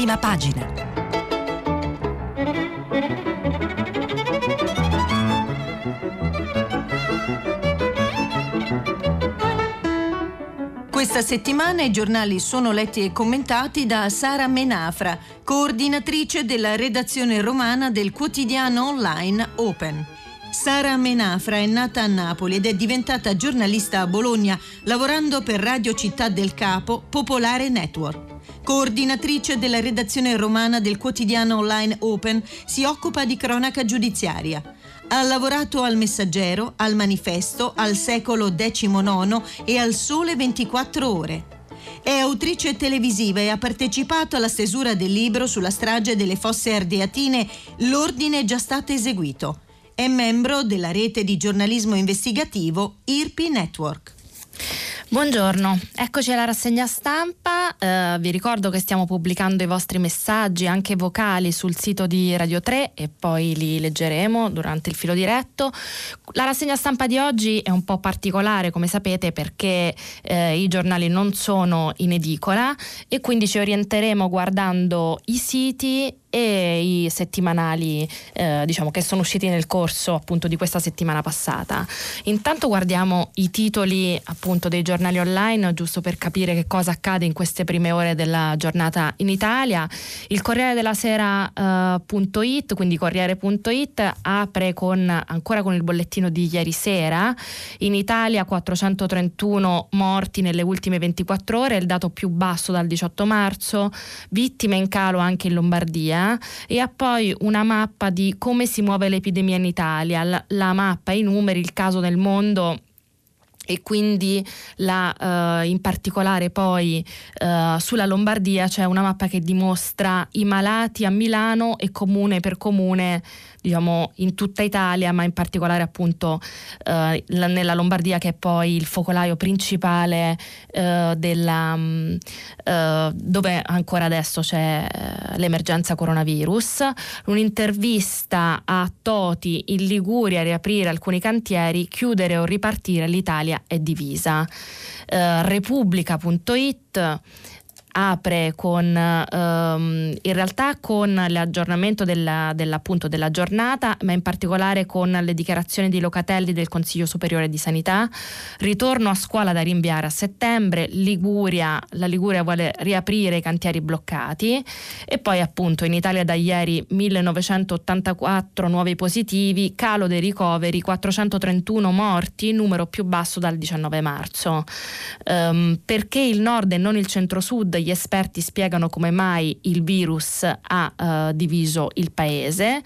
prima pagina. Questa settimana i giornali sono letti e commentati da Sara Menafra, coordinatrice della redazione romana del quotidiano online Open. Sara Menafra è nata a Napoli ed è diventata giornalista a Bologna, lavorando per Radio Città del Capo Popolare Network. Coordinatrice della redazione romana del quotidiano online Open, si occupa di cronaca giudiziaria. Ha lavorato al Messaggero, al Manifesto, al Secolo XIX e al Sole 24 Ore. È autrice televisiva e ha partecipato alla stesura del libro sulla strage delle fosse ardeatine L'ordine è già stato eseguito. È membro della rete di giornalismo investigativo IRPI Network. Buongiorno, eccoci alla rassegna stampa, eh, vi ricordo che stiamo pubblicando i vostri messaggi anche vocali sul sito di Radio 3 e poi li leggeremo durante il filo diretto. La rassegna stampa di oggi è un po' particolare come sapete perché eh, i giornali non sono in edicola e quindi ci orienteremo guardando i siti e i settimanali eh, diciamo che sono usciti nel corso appunto di questa settimana passata. Intanto guardiamo i titoli appunto dei giornali online giusto per capire che cosa accade in queste prime ore della giornata in Italia. Il Corriere della Sera.it, uh, quindi Corriere.it apre con ancora con il bollettino di ieri sera. In Italia 431 morti nelle ultime 24 ore, il dato più basso dal 18 marzo, vittime in calo anche in Lombardia e ha poi una mappa di come si muove l'epidemia in Italia, la, la mappa, i numeri, il caso nel mondo e quindi la, uh, in particolare poi uh, sulla Lombardia c'è una mappa che dimostra i malati a Milano e comune per comune diciamo, in tutta Italia, ma in particolare appunto eh, nella Lombardia che è poi il focolaio principale eh, della, mh, eh, dove ancora adesso c'è eh, l'emergenza coronavirus. Un'intervista a Toti in Liguria, riaprire alcuni cantieri, chiudere o ripartire, l'Italia è divisa. Eh, Repubblica.it apre con, um, in realtà con l'aggiornamento della, dell'appunto della giornata, ma in particolare con le dichiarazioni di Locatelli del Consiglio Superiore di Sanità, ritorno a scuola da rinviare a settembre, Liguria, la Liguria vuole riaprire i cantieri bloccati e poi appunto in Italia da ieri 1984 nuovi positivi, calo dei ricoveri, 431 morti, numero più basso dal 19 marzo. Um, perché il nord e non il centro-sud gli esperti spiegano come mai il virus ha uh, diviso il paese.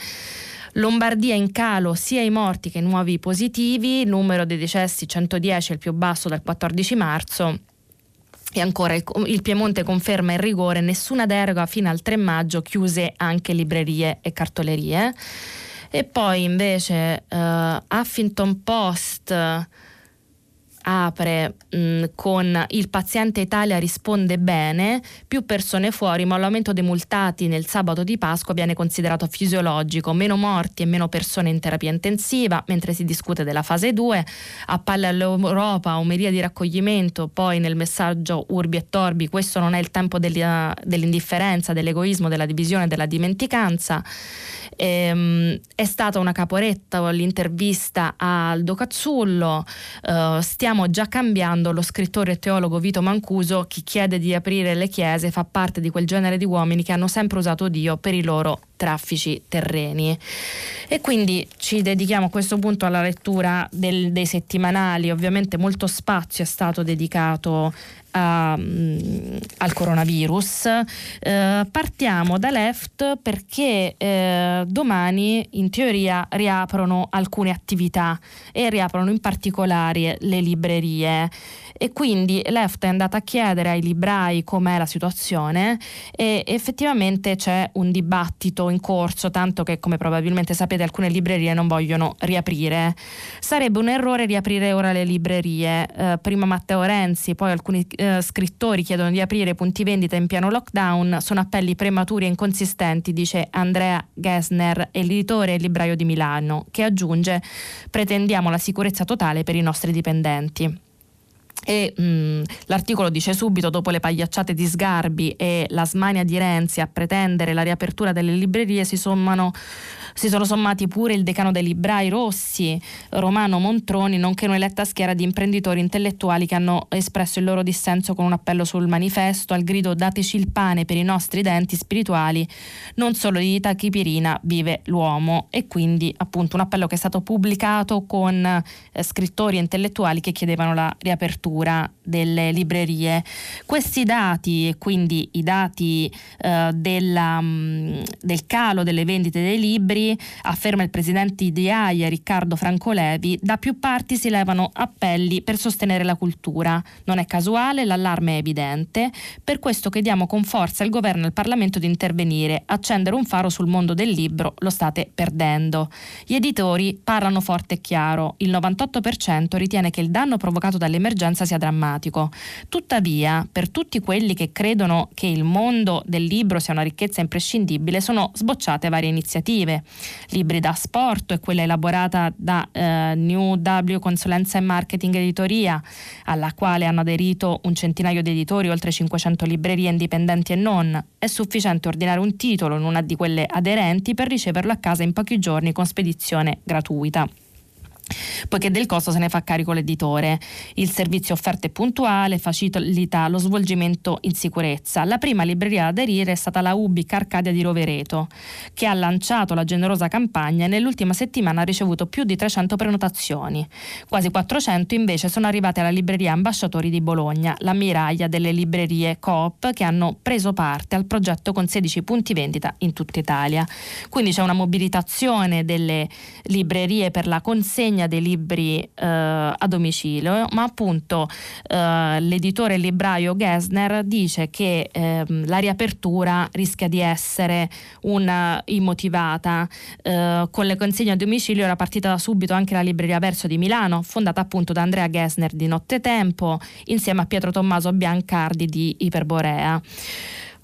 Lombardia in calo sia i morti che i nuovi positivi, numero dei decessi 110 è il più basso dal 14 marzo. E ancora il, il, Piemonte conferma il rigore, nessuna deroga fino al 3 maggio, chiuse anche librerie e cartolerie. E poi invece uh, Huffington Post apre mh, mm, con il paziente Italia risponde bene, più persone fuori, ma l'aumento dei multati nel sabato di Pasqua viene considerato fisiologico, meno morti e meno persone in terapia intensiva, mentre si discute della fase 2, appalla all'Europa omeria di raccoglimento, poi nel messaggio Urbi e Torbi, questo non è il tempo dell'indifferenza, dell'egoismo, della divisione, della dimenticanza. Ehm, è stata una caporetta l'intervista a Aldo Cazzullo, eh, stiamo già cambiando, lo scrittore e teologo Vito Mancuso, chi chiede di aprire le chiese fa parte di quel genere di uomini che hanno sempre usato Dio per i loro traffici terreni. E quindi ci dedichiamo a questo punto alla lettura del, dei settimanali, ovviamente molto spazio è stato dedicato a, um, al coronavirus. Eh, partiamo da Left perché eh, domani in teoria riaprono alcune attività e riaprono in particolare le librerie e quindi Left è andata a chiedere ai librai com'è la situazione e effettivamente c'è un dibattito in corso, tanto che come probabilmente sapete alcune librerie non vogliono riaprire. Sarebbe un errore riaprire ora le librerie. Eh, prima Matteo Renzi, poi alcuni eh, scrittori chiedono di aprire punti vendita in piano lockdown, sono appelli prematuri e inconsistenti, dice Andrea Gessner, editore e libraio di Milano, che aggiunge pretendiamo la sicurezza totale per i nostri dipendenti. E mh, l'articolo dice subito dopo le pagliacciate di Sgarbi e la smania di Renzi a pretendere la riapertura delle librerie si sommano si sono sommati pure il decano dei librai Rossi, Romano Montroni, nonché un'eletta schiera di imprenditori intellettuali che hanno espresso il loro dissenso con un appello sul manifesto al grido dateci il pane per i nostri denti spirituali, non solo di Tachipirina vive l'uomo e quindi appunto un appello che è stato pubblicato con eh, scrittori intellettuali che chiedevano la riapertura delle librerie. Questi dati e quindi i dati eh, della, mm, del calo delle vendite dei libri afferma il presidente di AIA Riccardo Francolevi, da più parti si levano appelli per sostenere la cultura. Non è casuale, l'allarme è evidente, per questo chiediamo con forza al governo e al Parlamento di intervenire, accendere un faro sul mondo del libro, lo state perdendo. Gli editori parlano forte e chiaro, il 98% ritiene che il danno provocato dall'emergenza sia drammatico. Tuttavia, per tutti quelli che credono che il mondo del libro sia una ricchezza imprescindibile, sono sbocciate varie iniziative libri da sport e quella elaborata da eh, New W Consulenza e Marketing Editoria, alla quale hanno aderito un centinaio di editori, oltre 500 librerie indipendenti e non. È sufficiente ordinare un titolo in una di quelle aderenti per riceverlo a casa in pochi giorni con spedizione gratuita poiché del costo se ne fa carico l'editore. Il servizio offerto è puntuale, facilita lo svolgimento in sicurezza. La prima libreria ad aderire è stata la Ubic Arcadia di Rovereto, che ha lanciato la generosa campagna e nell'ultima settimana ha ricevuto più di 300 prenotazioni. Quasi 400 invece sono arrivate alla libreria Ambasciatori di Bologna, la miraglia delle librerie Coop che hanno preso parte al progetto con 16 punti vendita in tutta Italia. Quindi c'è una mobilitazione delle librerie per la consegna consegna dei libri eh, a domicilio, ma appunto eh, l'editore libraio Gessner dice che eh, la riapertura rischia di essere una immotivata. Eh, con le consegne a domicilio era partita da subito anche la libreria Verso di Milano, fondata appunto da Andrea Gessner di Nottetempo, insieme a Pietro Tommaso Biancardi di Iperborea.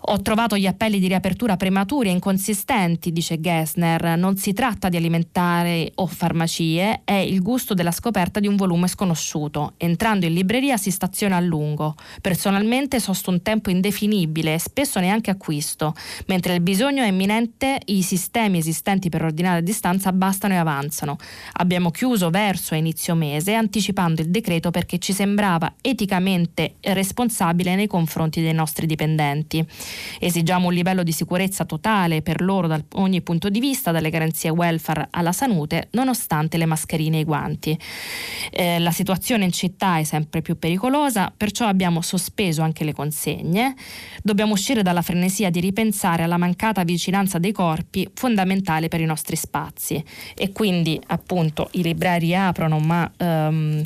Ho trovato gli appelli di riapertura prematuri e inconsistenti, dice Gessner. Non si tratta di alimentare o farmacie, è il gusto della scoperta di un volume sconosciuto. Entrando in libreria si staziona a lungo. Personalmente sosto un tempo indefinibile e spesso neanche acquisto. Mentre il bisogno è imminente, i sistemi esistenti per ordinare a distanza bastano e avanzano. Abbiamo chiuso verso inizio mese, anticipando il decreto perché ci sembrava eticamente responsabile nei confronti dei nostri dipendenti. Esigiamo un livello di sicurezza totale per loro da ogni punto di vista, dalle garanzie welfare alla salute, nonostante le mascherine e i guanti. Eh, la situazione in città è sempre più pericolosa, perciò abbiamo sospeso anche le consegne. Dobbiamo uscire dalla frenesia di ripensare alla mancata vicinanza dei corpi, fondamentale per i nostri spazi. E quindi appunto i librai aprono, ma ehm,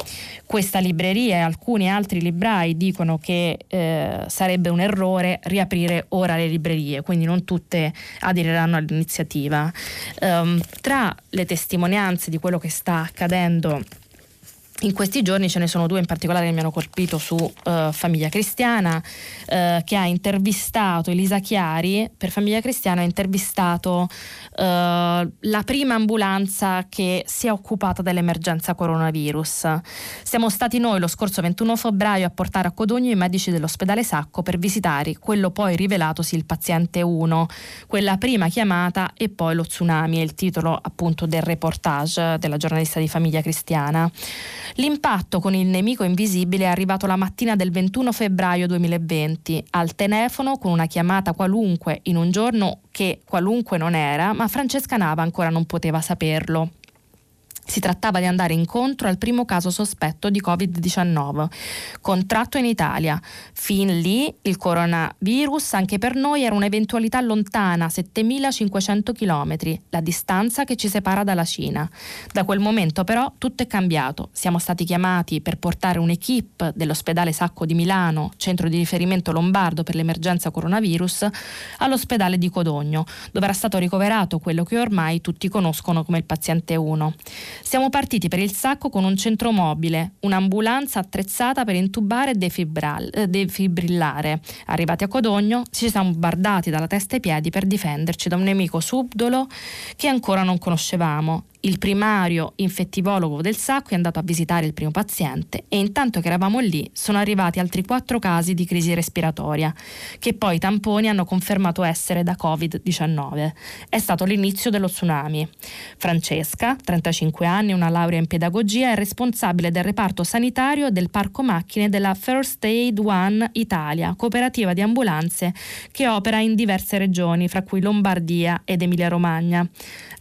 questa libreria e alcuni altri librai dicono che eh, sarebbe un errore riaprire aprire ora le librerie, quindi non tutte aderiranno all'iniziativa. Um, tra le testimonianze di quello che sta accadendo in questi giorni ce ne sono due in particolare che mi hanno colpito su uh, Famiglia Cristiana, uh, che ha intervistato Elisa Chiari, per Famiglia Cristiana ha intervistato uh, la prima ambulanza che si è occupata dell'emergenza coronavirus. Siamo stati noi lo scorso 21 febbraio a portare a Codogno i medici dell'ospedale Sacco per visitare quello poi rivelatosi il paziente 1, quella prima chiamata e poi lo tsunami, è il titolo appunto del reportage della giornalista di Famiglia Cristiana. L'impatto con il nemico invisibile è arrivato la mattina del 21 febbraio 2020 al telefono con una chiamata qualunque in un giorno che qualunque non era, ma Francesca Nava ancora non poteva saperlo. Si trattava di andare incontro al primo caso sospetto di Covid-19, contratto in Italia. Fin lì il coronavirus anche per noi era un'eventualità lontana, 7500 km, la distanza che ci separa dalla Cina. Da quel momento però tutto è cambiato. Siamo stati chiamati per portare un'equipe dell'ospedale Sacco di Milano, centro di riferimento lombardo per l'emergenza coronavirus, all'ospedale di Codogno, dove era stato ricoverato quello che ormai tutti conoscono come il paziente 1. Siamo partiti per il sacco con un centro mobile, un'ambulanza attrezzata per intubare e eh, defibrillare. Arrivati a Codogno, ci siamo bardati dalla testa ai piedi per difenderci da un nemico subdolo che ancora non conoscevamo Il primario infettivologo del Sacco è andato a visitare il primo paziente e intanto che eravamo lì sono arrivati altri quattro casi di crisi respiratoria, che poi i tamponi hanno confermato essere da Covid-19. È stato l'inizio dello tsunami. Francesca, 35 anni, una laurea in pedagogia, è responsabile del reparto sanitario del parco macchine della First Aid One Italia, cooperativa di ambulanze che opera in diverse regioni, fra cui Lombardia ed Emilia-Romagna.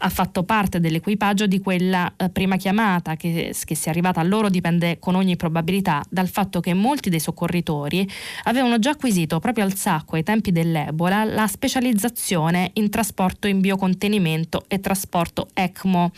Ha fatto parte dell'equipaggio di quella eh, prima chiamata che, che sia arrivata a loro dipende con ogni probabilità dal fatto che molti dei soccorritori avevano già acquisito proprio al sacco ai tempi dell'Ebola la specializzazione in trasporto in biocontenimento e trasporto ECMO,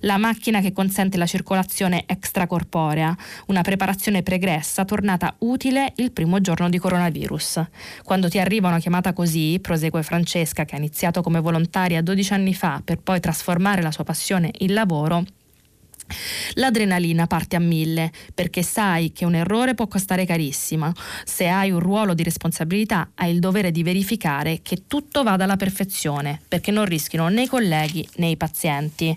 la macchina che consente la circolazione extracorporea, una preparazione pregressa tornata utile il primo giorno di coronavirus. Quando ti arriva una chiamata così, prosegue Francesca che ha iniziato come volontaria 12 anni fa per poi trasformare la sua passione in lavoro, L'adrenalina parte a mille perché sai che un errore può costare carissimo. Se hai un ruolo di responsabilità hai il dovere di verificare che tutto vada alla perfezione perché non rischino né i colleghi né i pazienti.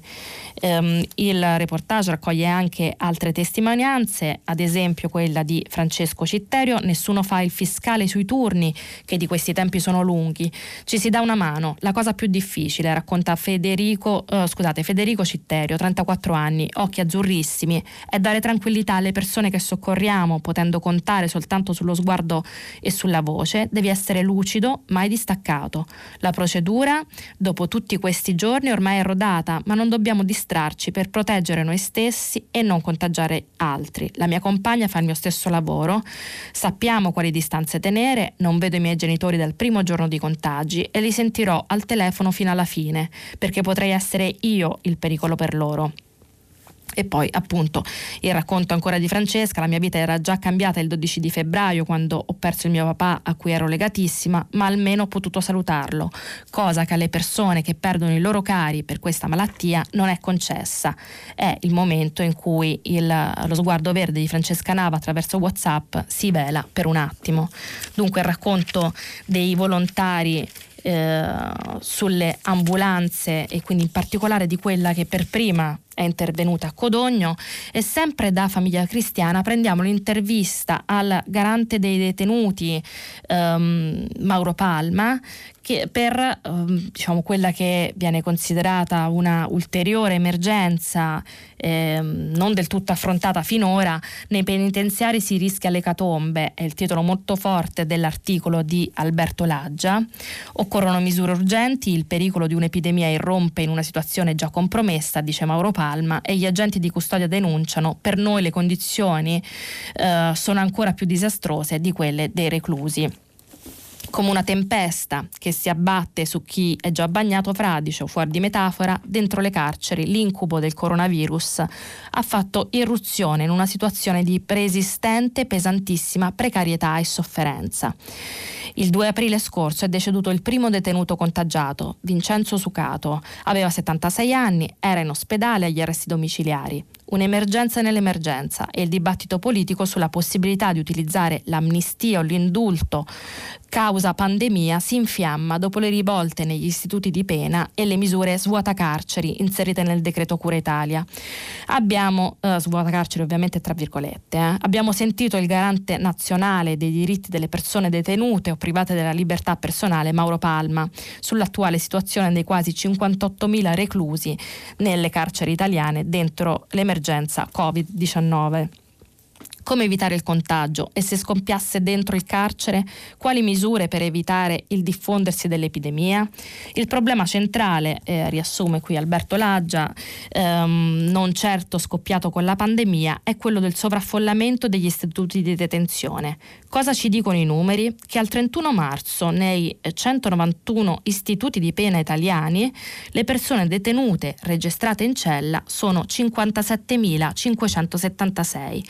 Um, il reportage raccoglie anche altre testimonianze, ad esempio quella di Francesco Citterio, nessuno fa il fiscale sui turni che di questi tempi sono lunghi. Ci si dà una mano, la cosa più difficile, racconta Federico, uh, scusate, Federico Citterio, 34 anni, occhi azzurrissimi, è dare tranquillità alle persone che soccorriamo, potendo contare soltanto sullo sguardo e sulla voce, devi essere lucido, mai distaccato. La procedura, dopo tutti questi giorni, ormai è rodata, ma non dobbiamo distrarci per proteggere noi stessi e non contagiare altri. La mia compagna fa il mio stesso lavoro, sappiamo quali distanze tenere, non vedo i miei genitori dal primo giorno di contagi e li sentirò al telefono fino alla fine, perché potrei essere io il pericolo per loro. E poi appunto il racconto ancora di Francesca, la mia vita era già cambiata il 12 di febbraio quando ho perso il mio papà a cui ero legatissima, ma almeno ho potuto salutarlo, cosa che alle persone che perdono i loro cari per questa malattia non è concessa. È il momento in cui il, lo sguardo verde di Francesca Nava attraverso Whatsapp si vela per un attimo. Dunque il racconto dei volontari eh, sulle ambulanze e quindi in particolare di quella che per prima è intervenuta a Codogno e sempre da Famiglia Cristiana prendiamo l'intervista al garante dei detenuti ehm, Mauro Palma che per ehm, diciamo, quella che viene considerata una ulteriore emergenza ehm, non del tutto affrontata finora, nei penitenziari si rischia l'ecatombe, è il titolo molto forte dell'articolo di Alberto Laggia. Occorrono misure urgenti, il pericolo di un'epidemia irrompe in una situazione già compromessa, dice Mauro Palma, e gli agenti di custodia denunciano, per noi le condizioni eh, sono ancora più disastrose di quelle dei reclusi come una tempesta che si abbatte su chi è già bagnato fradicio, fuori di metafora, dentro le carceri l'incubo del coronavirus ha fatto irruzione in una situazione di preesistente pesantissima precarietà e sofferenza. Il 2 aprile scorso è deceduto il primo detenuto contagiato, Vincenzo Sucato. Aveva 76 anni, era in ospedale agli arresti domiciliari un'emergenza nell'emergenza e il dibattito politico sulla possibilità di utilizzare l'amnistia o l'indulto causa pandemia si infiamma dopo le rivolte negli istituti di pena e le misure svuota carceri inserite nel decreto Cura Italia. Abbiamo, eh, svuota carceri ovviamente tra virgolette, eh, abbiamo sentito il garante nazionale dei diritti delle persone detenute o private della libertà personale Mauro Palma sull'attuale situazione dei quasi 58.000 reclusi nelle carceri italiane dentro l'emergenza l'emergenza Covid-19 come evitare il contagio e se scompiasse dentro il carcere, quali misure per evitare il diffondersi dell'epidemia? Il problema centrale, eh, riassume qui Alberto Laggia, ehm, non certo scoppiato con la pandemia, è quello del sovraffollamento degli istituti di detenzione. Cosa ci dicono i numeri? Che al 31 marzo nei 191 istituti di pena italiani le persone detenute registrate in cella sono 57.576.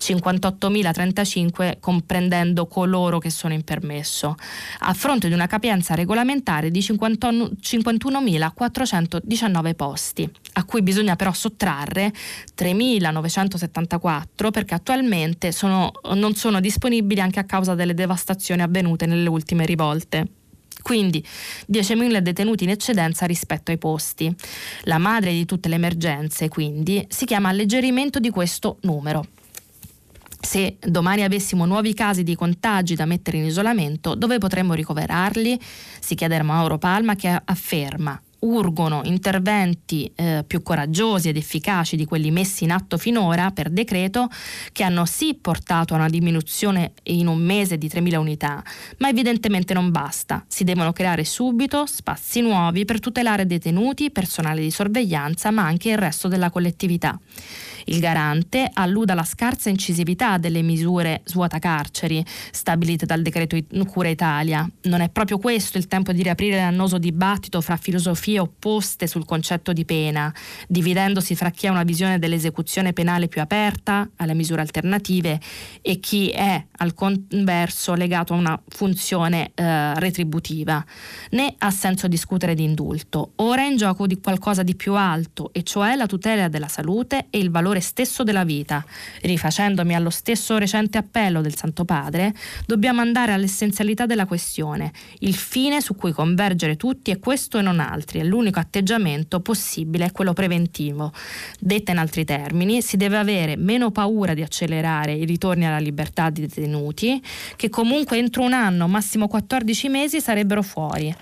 58.035 comprendendo coloro che sono in permesso, a fronte di una capienza regolamentare di 51.419 posti, a cui bisogna però sottrarre 3.974 perché attualmente sono, non sono disponibili anche a causa delle devastazioni avvenute nelle ultime rivolte quindi 10.000 detenuti in eccedenza rispetto ai posti. La madre di tutte le emergenze, quindi, si chiama alleggerimento di questo numero. Se domani avessimo nuovi casi di contagi da mettere in isolamento, dove potremmo ricoverarli? Si chiede a Mauro Palma che afferma urgono interventi eh, più coraggiosi ed efficaci di quelli messi in atto finora per decreto che hanno sì portato a una diminuzione in un mese di 3.000 unità, ma evidentemente non basta. Si devono creare subito spazi nuovi per tutelare detenuti, personale di sorveglianza, ma anche il resto della collettività. Il garante alluda alla scarsa incisività delle misure svuota carceri stabilite dal decreto Cura Italia. Non è proprio questo il tempo di riaprire l'annoso dibattito fra filosofie opposte sul concetto di pena, dividendosi fra chi ha una visione dell'esecuzione penale più aperta alle misure alternative e chi è al converso legato a una funzione eh, retributiva. Né ha senso discutere di indulto. Ora è in gioco di qualcosa di più alto, e cioè la tutela della salute e il valore valore stesso della vita. Rifacendomi allo stesso recente appello del Santo Padre, dobbiamo andare all'essenzialità della questione. Il fine su cui convergere tutti è questo e non altri, e l'unico atteggiamento possibile è quello preventivo. Detta in altri termini, si deve avere meno paura di accelerare i ritorni alla libertà dei detenuti, che comunque entro un anno, massimo 14 mesi, sarebbero fuori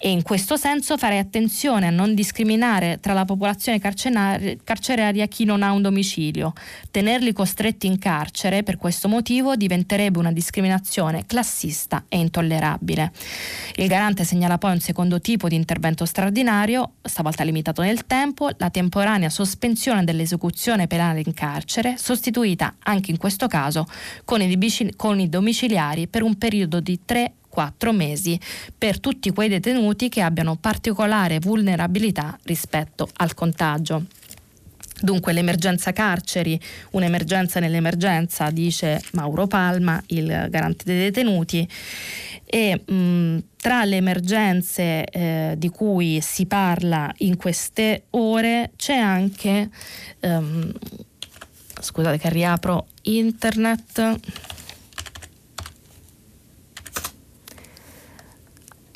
e in questo senso farei attenzione a non discriminare tra la popolazione carceraria chi non ha un domicilio. Tenerli costretti in carcere per questo motivo diventerebbe una discriminazione classista e intollerabile. Il garante segnala poi un secondo tipo di intervento straordinario, stavolta limitato nel tempo, la temporanea sospensione dell'esecuzione penale in carcere, sostituita anche in questo caso con i domiciliari per un periodo di tre quattro mesi per tutti quei detenuti che abbiano particolare vulnerabilità rispetto al contagio. Dunque l'emergenza carceri, un'emergenza nell'emergenza, dice Mauro Palma, il garante dei detenuti. E mh, tra le emergenze eh, di cui si parla in queste ore c'è anche, um, scusate che riapro internet,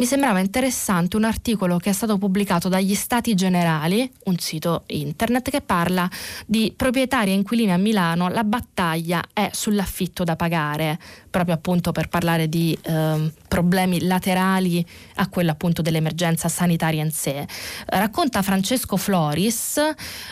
mi sembrava interessante un articolo che è stato pubblicato dagli Stati Generali, un sito internet che parla di proprietari e inquilini a Milano, la battaglia è sull'affitto da pagare, proprio appunto per parlare di eh, problemi laterali a quello appunto dell'emergenza sanitaria in sé. Racconta Francesco Floris,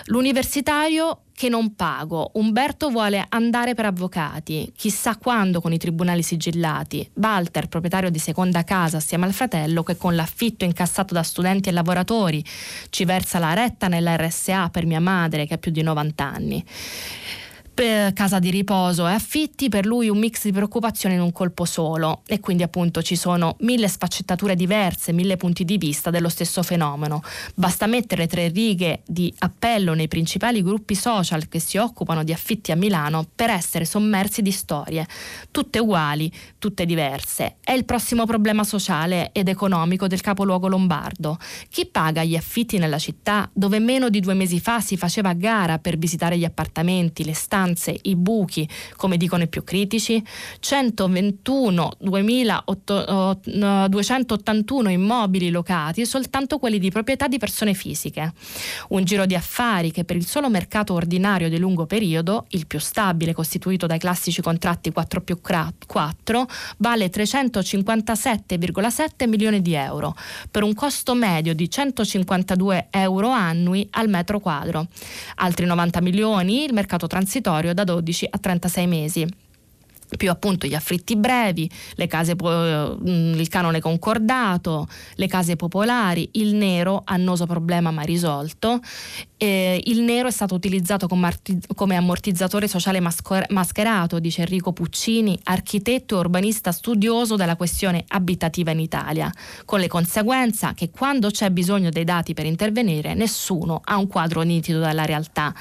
l'universitario che non pago. Umberto vuole andare per avvocati, chissà quando con i tribunali sigillati. Walter, proprietario di seconda casa assieme al fratello, che con l'affitto incassato da studenti e lavoratori ci versa la retta nella RSA per mia madre che ha più di 90 anni casa di riposo e affitti, per lui un mix di preoccupazioni in un colpo solo e quindi appunto ci sono mille sfaccettature diverse, mille punti di vista dello stesso fenomeno. Basta mettere tre righe di appello nei principali gruppi social che si occupano di affitti a Milano per essere sommersi di storie, tutte uguali, tutte diverse. È il prossimo problema sociale ed economico del capoluogo lombardo. Chi paga gli affitti nella città dove meno di due mesi fa si faceva gara per visitare gli appartamenti, le stanze, i buchi, come dicono i più critici, 121 281 immobili locati, soltanto quelli di proprietà di persone fisiche. Un giro di affari che per il solo mercato ordinario di lungo periodo, il più stabile costituito dai classici contratti 4 più 4, vale 357,7 milioni di euro, per un costo medio di 152 euro annui al metro quadro. Altri 90 milioni il mercato transitorio da 12 a 36 mesi più appunto gli affritti brevi, case, mm, il canone concordato, le case popolari, il nero, annoso problema ma risolto. Eh, il nero è stato utilizzato come ammortizzatore sociale mascherato, dice Enrico Puccini, architetto e urbanista studioso della questione abitativa in Italia, con le conseguenze che quando c'è bisogno dei dati per intervenire nessuno ha un quadro nitido della realtà.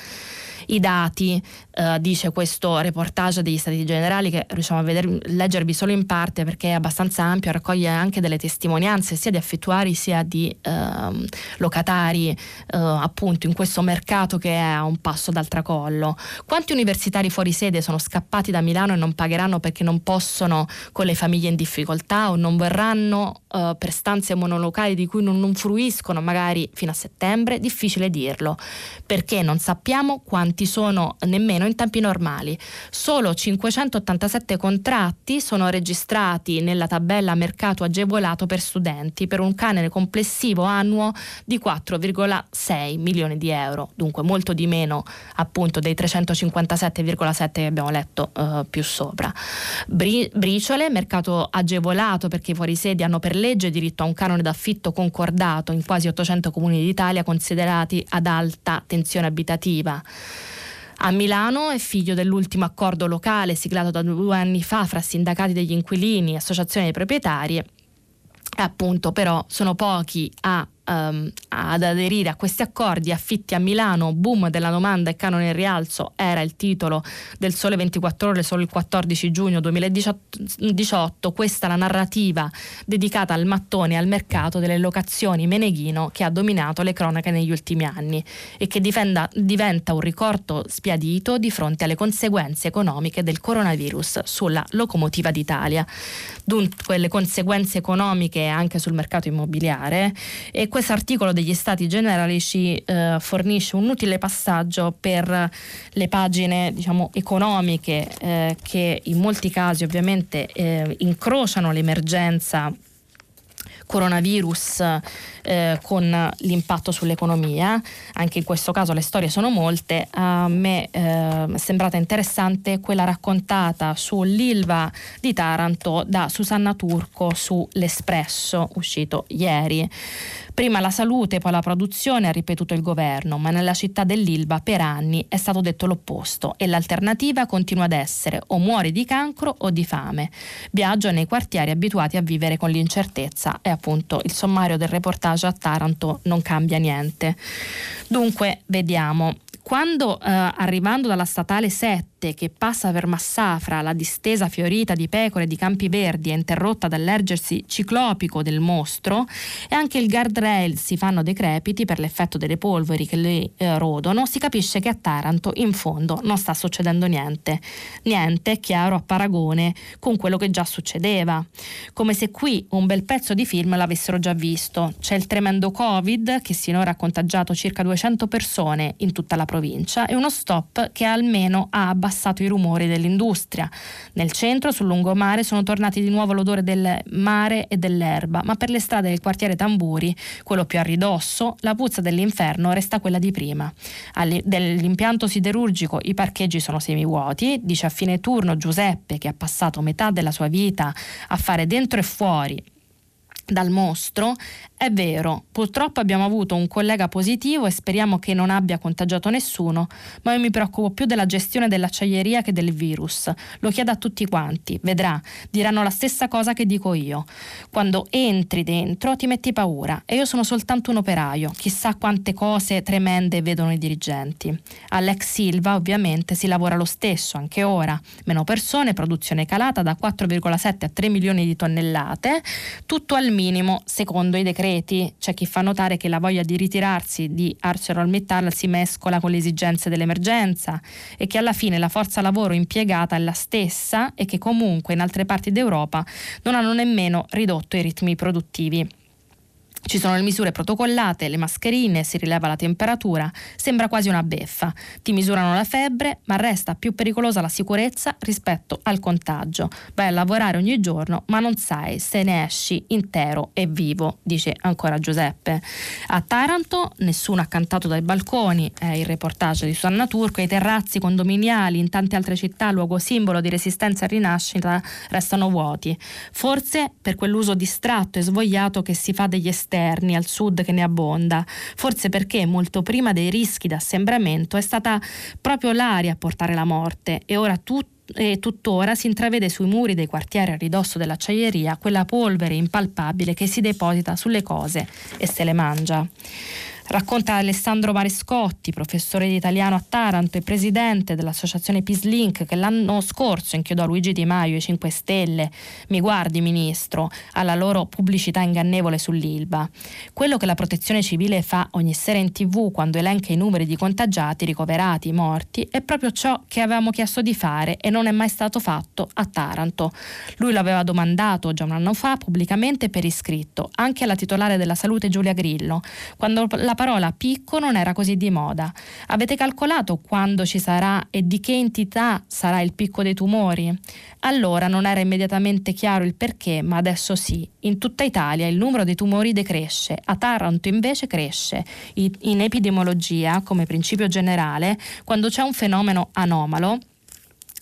I dati, eh, dice questo reportage degli Stati Generali, che riusciamo a vedere, leggervi solo in parte perché è abbastanza ampio, raccoglie anche delle testimonianze sia di affittuari sia di eh, locatari, eh, appunto in questo mercato che è a un passo dal tracollo. Quanti universitari fuori sede sono scappati da Milano e non pagheranno perché non possono con le famiglie in difficoltà o non verranno eh, per stanze monolocali di cui non, non fruiscono magari fino a settembre? Difficile dirlo, perché non sappiamo quanti sono nemmeno in tempi normali. Solo 587 contratti sono registrati nella tabella mercato agevolato per studenti per un canone complessivo annuo di 4,6 milioni di euro, dunque molto di meno appunto dei 357,7 che abbiamo letto eh, più sopra. Bri- briciole, mercato agevolato perché i fuorisedi hanno per legge diritto a un canone d'affitto concordato in quasi 800 comuni d'Italia considerati ad alta tensione abitativa. A Milano è figlio dell'ultimo accordo locale siglato da due anni fa fra sindacati degli inquilini e associazioni dei proprietari. Appunto, però sono pochi a um, ad aderire a questi accordi, affitti a Milano, boom della domanda e canone in rialzo era il titolo del Sole 24 ore solo il 14 giugno 2018, questa è la narrativa dedicata al mattone e al mercato delle locazioni Meneghino che ha dominato le cronache negli ultimi anni e che difenda, diventa un ricordo spiadito di fronte alle conseguenze economiche del coronavirus sulla locomotiva d'Italia. Dunque le conseguenze economiche anche sul mercato immobiliare e articolo degli Stati Generali ci eh, fornisce un utile passaggio per le pagine diciamo, economiche eh, che in molti casi ovviamente eh, incrociano l'emergenza coronavirus eh, con l'impatto sull'economia, anche in questo caso le storie sono molte, a me eh, è sembrata interessante quella raccontata sull'Ilva di Taranto da Susanna Turco su L'Espresso, uscito ieri. Prima la salute, poi la produzione, ha ripetuto il governo, ma nella città dell'Ilva per anni è stato detto l'opposto e l'alternativa continua ad essere o muori di cancro o di fame. Viaggio nei quartieri abituati a vivere con l'incertezza e appunto il sommario del reportage a Taranto non cambia niente. Dunque, vediamo. Quando eh, arrivando dalla statale 7 notte che passa per Massafra, la distesa fiorita di pecore di campi verdi è interrotta dall'ergersi ciclopico del mostro e anche il guardrail si fanno decrepiti per l'effetto delle polveri che le eh, rodono, si capisce che a Taranto in fondo non sta succedendo niente. Niente è chiaro a paragone con quello che già succedeva. Come se qui un bel pezzo di film l'avessero già visto. C'è il tremendo Covid che sinora ha contagiato circa 200 persone in tutta la provincia e uno stop che almeno ha abbassato abbassato i rumori dell'industria. Nel centro, sul lungomare, sono tornati di nuovo l'odore del mare e dell'erba, ma per le strade del quartiere Tamburi, quello più a ridosso, la puzza dell'inferno resta quella di prima. dell'impianto siderurgico i parcheggi sono semivuoti, dice a fine turno Giuseppe che ha passato metà della sua vita a fare dentro e fuori dal mostro, è vero, purtroppo abbiamo avuto un collega positivo e speriamo che non abbia contagiato nessuno, ma io mi preoccupo più della gestione dell'acciaieria che del virus. Lo chiedo a tutti quanti, vedrà, diranno la stessa cosa che dico io. Quando entri dentro ti metti paura e io sono soltanto un operaio, chissà quante cose tremende vedono i dirigenti. All'ex Silva ovviamente si lavora lo stesso, anche ora, meno persone, produzione calata da 4,7 a 3 milioni di tonnellate, tutto al minimo secondo i decreti. C'è chi fa notare che la voglia di ritirarsi di ArcelorMittal si mescola con le esigenze dell'emergenza e che alla fine la forza lavoro impiegata è la stessa e che comunque in altre parti d'Europa non hanno nemmeno ridotto i ritmi produttivi. Ci sono le misure protocollate, le mascherine, si rileva la temperatura, sembra quasi una beffa. Ti misurano la febbre, ma resta più pericolosa la sicurezza rispetto al contagio. Vai a lavorare ogni giorno, ma non sai se ne esci intero e vivo, dice ancora Giuseppe. A Taranto nessuno ha cantato dai balconi, è il reportage di Susanna Turco, i terrazzi condominiali in tante altre città, luogo simbolo di resistenza e rinascita, restano vuoti. Forse per quell'uso distratto e svogliato che si fa degli esterni esterni al sud che ne abbonda, forse perché molto prima dei rischi d'assembramento è stata proprio l'aria a portare la morte e ora tutto e tuttora si intravede sui muri dei quartieri a ridosso dell'acciaieria quella polvere impalpabile che si deposita sulle cose e se le mangia. Racconta Alessandro Marescotti, professore di italiano a Taranto e presidente dell'associazione Peace Link, che l'anno scorso inchiodò Luigi Di Maio e 5 Stelle, mi guardi ministro, alla loro pubblicità ingannevole sull'Ilva. Quello che la protezione civile fa ogni sera in tv quando elenca i numeri di contagiati, ricoverati, morti, è proprio ciò che avevamo chiesto di fare e non è mai stato fatto a Taranto. Lui lo aveva domandato già un anno fa pubblicamente per iscritto, anche alla titolare della salute Giulia Grillo, quando la parola picco non era così di moda. Avete calcolato quando ci sarà e di che entità sarà il picco dei tumori? Allora non era immediatamente chiaro il perché, ma adesso sì. In tutta Italia il numero dei tumori decresce, a Taranto invece cresce. In epidemiologia, come principio generale, quando c'è un fenomeno anomalo,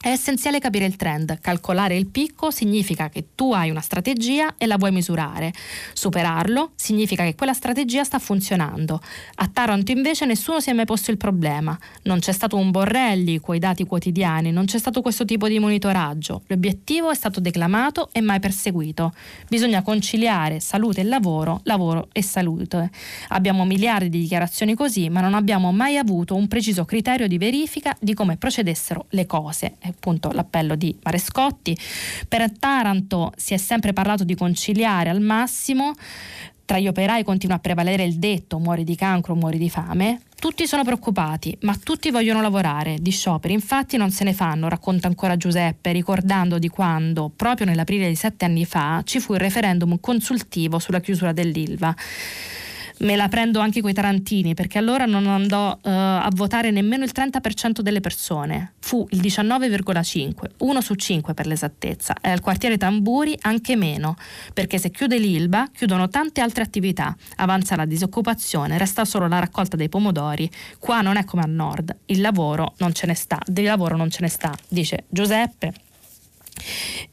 è essenziale capire il trend. Calcolare il picco significa che tu hai una strategia e la vuoi misurare. Superarlo significa che quella strategia sta funzionando. A Taranto invece nessuno si è mai posto il problema. Non c'è stato un borrelli coi dati quotidiani, non c'è stato questo tipo di monitoraggio. L'obiettivo è stato declamato e mai perseguito. Bisogna conciliare salute e lavoro, lavoro e salute. Abbiamo miliardi di dichiarazioni così, ma non abbiamo mai avuto un preciso criterio di verifica di come procedessero le cose appunto l'appello di Marescotti. Per Taranto si è sempre parlato di conciliare al massimo. Tra gli operai continua a prevalere il detto muori di cancro, muori di fame. Tutti sono preoccupati, ma tutti vogliono lavorare. Di scioperi infatti non se ne fanno, racconta ancora Giuseppe, ricordando di quando, proprio nell'aprile di sette anni fa, ci fu il referendum consultivo sulla chiusura dell'Ilva me la prendo anche coi tarantini perché allora non andò uh, a votare nemmeno il 30% delle persone, fu il 19,5, uno su 5 per l'esattezza, e al quartiere Tamburi anche meno, perché se chiude l'Ilba chiudono tante altre attività, avanza la disoccupazione, resta solo la raccolta dei pomodori, qua non è come a nord, il lavoro non ce ne sta, del lavoro non ce ne sta, dice Giuseppe.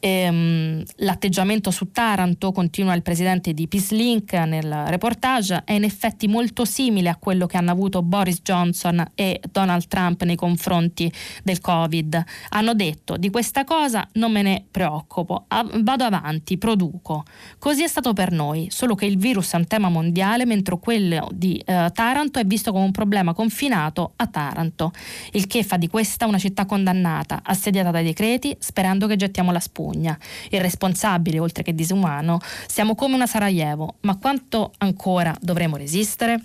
Ehm, l'atteggiamento su Taranto, continua il presidente di Peacelink nel reportage, è in effetti molto simile a quello che hanno avuto Boris Johnson e Donald Trump nei confronti del Covid. Hanno detto di questa cosa non me ne preoccupo, vado avanti, produco. Così è stato per noi, solo che il virus è un tema mondiale mentre quello di eh, Taranto è visto come un problema confinato a Taranto, il che fa di questa una città condannata, assediata dai decreti, sperando che gettiamo la spugna. Irresponsabile, oltre che disumano, siamo come una Sarajevo, ma quanto ancora dovremo resistere?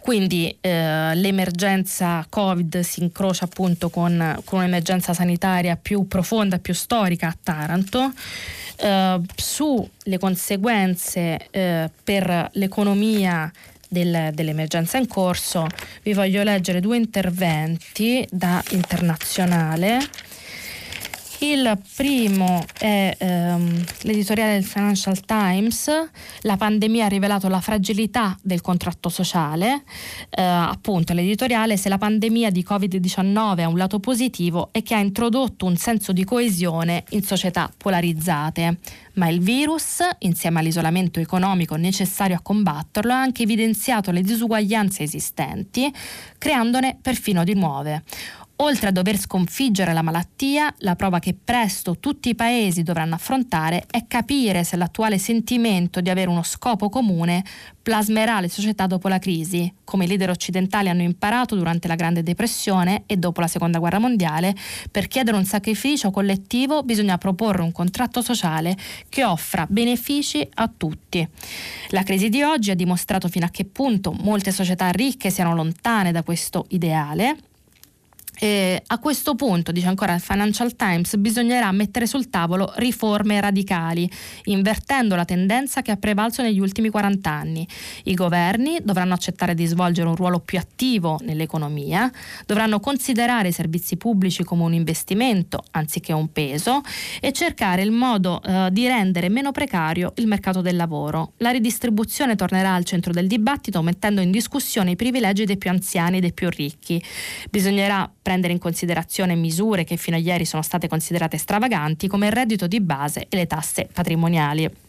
Quindi eh, l'emergenza Covid si incrocia appunto con, con, un'emergenza sanitaria più profonda, più storica a Taranto. Eh, sulle conseguenze eh, per l'economia del, dell'emergenza in corso vi voglio leggere due interventi da internazionale il primo è ehm, l'editoriale del Financial Times, la pandemia ha rivelato la fragilità del contratto sociale, eh, appunto l'editoriale se la pandemia di Covid-19 ha un lato positivo è che ha introdotto un senso di coesione in società polarizzate, ma il virus, insieme all'isolamento economico necessario a combatterlo, ha anche evidenziato le disuguaglianze esistenti, creandone perfino di nuove. Oltre a dover sconfiggere la malattia, la prova che presto tutti i paesi dovranno affrontare è capire se l'attuale sentimento di avere uno scopo comune plasmerà le società dopo la crisi, come i leader occidentali hanno imparato durante la Grande Depressione e dopo la Seconda Guerra Mondiale, per chiedere un sacrificio collettivo bisogna proporre un contratto sociale che offra benefici a tutti. La crisi di oggi ha dimostrato fino a che punto molte società ricche siano lontane da questo ideale e a questo punto, dice ancora il Financial Times, bisognerà mettere sul tavolo riforme radicali, invertendo la tendenza che ha prevalso negli ultimi 40 anni. I governi dovranno accettare di svolgere un ruolo più attivo nell'economia, dovranno considerare i servizi pubblici come un investimento anziché un peso e cercare il modo eh, di rendere meno precario il mercato del lavoro. La ridistribuzione tornerà al centro del dibattito mettendo in discussione i privilegi dei più anziani e dei più ricchi. Bisognerà prendere in considerazione misure che fino a ieri sono state considerate stravaganti come il reddito di base e le tasse patrimoniali.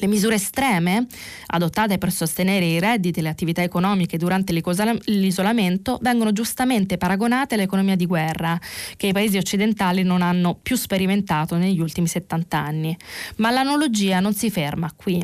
Le misure estreme adottate per sostenere i redditi e le attività economiche durante l'isolamento vengono giustamente paragonate all'economia di guerra che i paesi occidentali non hanno più sperimentato negli ultimi 70 anni. Ma l'analogia non si ferma qui.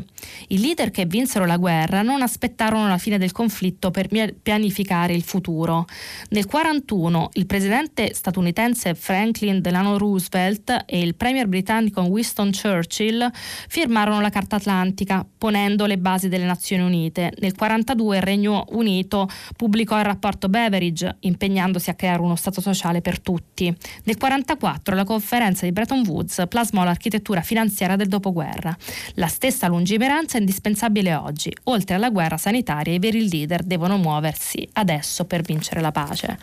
I leader che vinsero la guerra non aspettarono la fine del conflitto per pianificare il futuro. Nel 1941 il presidente statunitense Franklin Delano Roosevelt e il premier britannico Winston Churchill firmarono la Carta Atlantica, ponendo le basi delle Nazioni Unite. Nel 1942 il Regno Unito pubblicò il rapporto Beveridge, impegnandosi a creare uno Stato sociale per tutti. Nel 1944 la conferenza di Bretton Woods plasmò l'architettura finanziaria del dopoguerra. La stessa lungimiranza è indispensabile oggi. Oltre alla guerra sanitaria, i veri leader devono muoversi adesso per vincere la pace.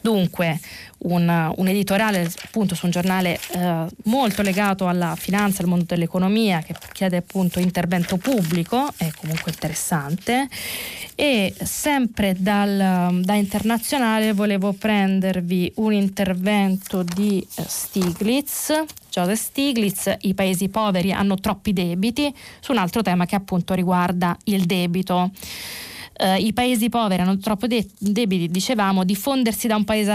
Dunque, un, un, editoriale appunto su un giornale eh, molto legato alla finanza, al mondo dell'economia, che chiede appunto intervento pubblico, è comunque interessante. E sempre dal, da internazionale volevo prendervi un intervento di eh, Stiglitz, Joseph Stiglitz, i paesi poveri hanno troppi debiti, su un altro tema che appunto riguarda il debito eh, i paesi poveri hanno troppo de- debiti, dicevamo, diffondendosi da un paese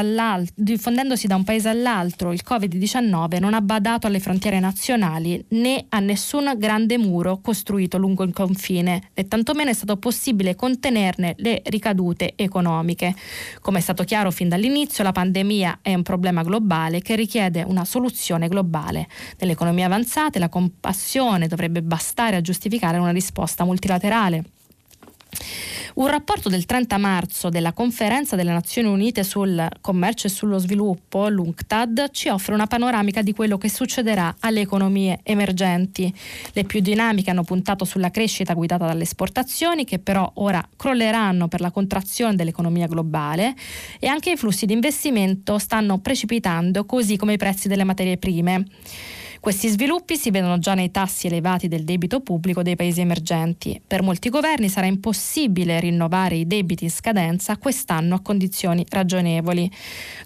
all'altro, il Covid-19 non ha badato alle frontiere nazionali né a nessun grande muro costruito lungo il confine, né tantomeno è stato possibile contenerne le ricadute economiche. Come è stato chiaro fin dall'inizio, la pandemia è un problema globale che richiede una soluzione globale. Nelle economie avanzate la compassione dovrebbe bastare a giustificare una risposta multilaterale. Un rapporto del 30 marzo della Conferenza delle Nazioni Unite sul commercio e sullo sviluppo, l'UNCTAD, ci offre una panoramica di quello che succederà alle economie emergenti. Le più dinamiche hanno puntato sulla crescita guidata dalle esportazioni, che però ora crolleranno per la contrazione dell'economia globale e anche i flussi di investimento stanno precipitando, così come i prezzi delle materie prime. Questi sviluppi si vedono già nei tassi elevati del debito pubblico dei paesi emergenti. Per molti governi sarà impossibile rinnovare i debiti in scadenza quest'anno a condizioni ragionevoli.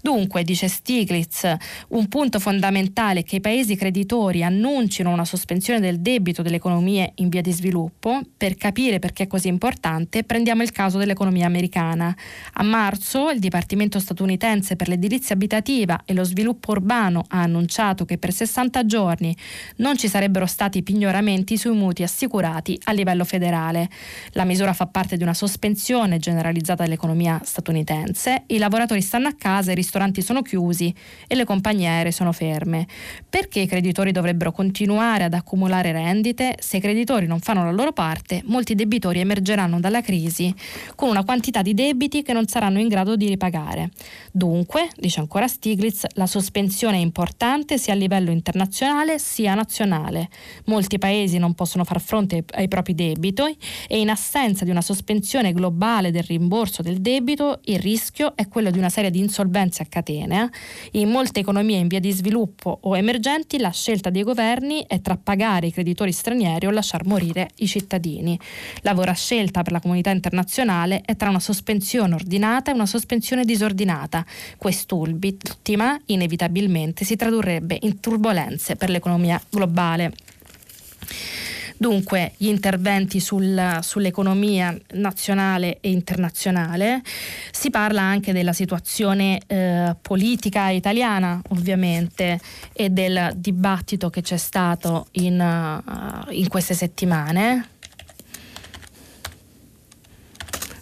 Dunque, dice Stiglitz, un punto fondamentale è che i paesi creditori annuncino una sospensione del debito delle economie in via di sviluppo. Per capire perché è così importante, prendiamo il caso dell'economia americana. A marzo il Dipartimento statunitense per l'edilizia abitativa e lo sviluppo urbano ha annunciato che per 60 giorni giorni. Non ci sarebbero stati pignoramenti sui mutui assicurati a livello federale. La misura fa parte di una sospensione generalizzata dell'economia statunitense. I lavoratori stanno a casa, i ristoranti sono chiusi e le compagnie aeree sono ferme. Perché i creditori dovrebbero continuare ad accumulare rendite? Se i creditori non fanno la loro parte, molti debitori emergeranno dalla crisi con una quantità di debiti che non saranno in grado di ripagare. Dunque, dice ancora Stiglitz, la sospensione è importante sia a livello internazionale internazionale sia nazionale. Molti paesi non possono far fronte ai propri debiti e in assenza di una sospensione globale del rimborso del debito il rischio è quello di una serie di insolvenze a catena. In molte economie in via di sviluppo o emergenti la scelta dei governi è tra pagare i creditori stranieri o lasciar morire i cittadini. La vera scelta per la comunità internazionale è tra una sospensione ordinata e una sospensione disordinata. Quest'ultima inevitabilmente si tradurrebbe in turbulenze per l'economia globale. Dunque, gli interventi sul, sull'economia nazionale e internazionale. Si parla anche della situazione eh, politica italiana, ovviamente, e del dibattito che c'è stato in, uh, in queste settimane.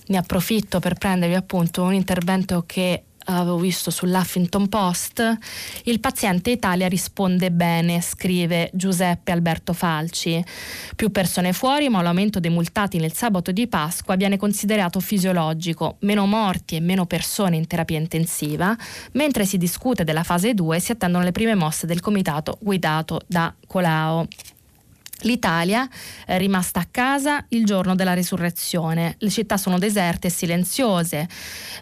Ne approfitto per prendervi appunto un intervento che avevo visto sull'Huffington Post, il paziente Italia risponde bene, scrive Giuseppe Alberto Falci. Più persone fuori, ma l'aumento dei multati nel sabato di Pasqua viene considerato fisiologico, meno morti e meno persone in terapia intensiva, mentre si discute della fase 2 si attendono le prime mosse del comitato guidato da Colao. L'Italia è rimasta a casa il giorno della risurrezione. Le città sono deserte e silenziose,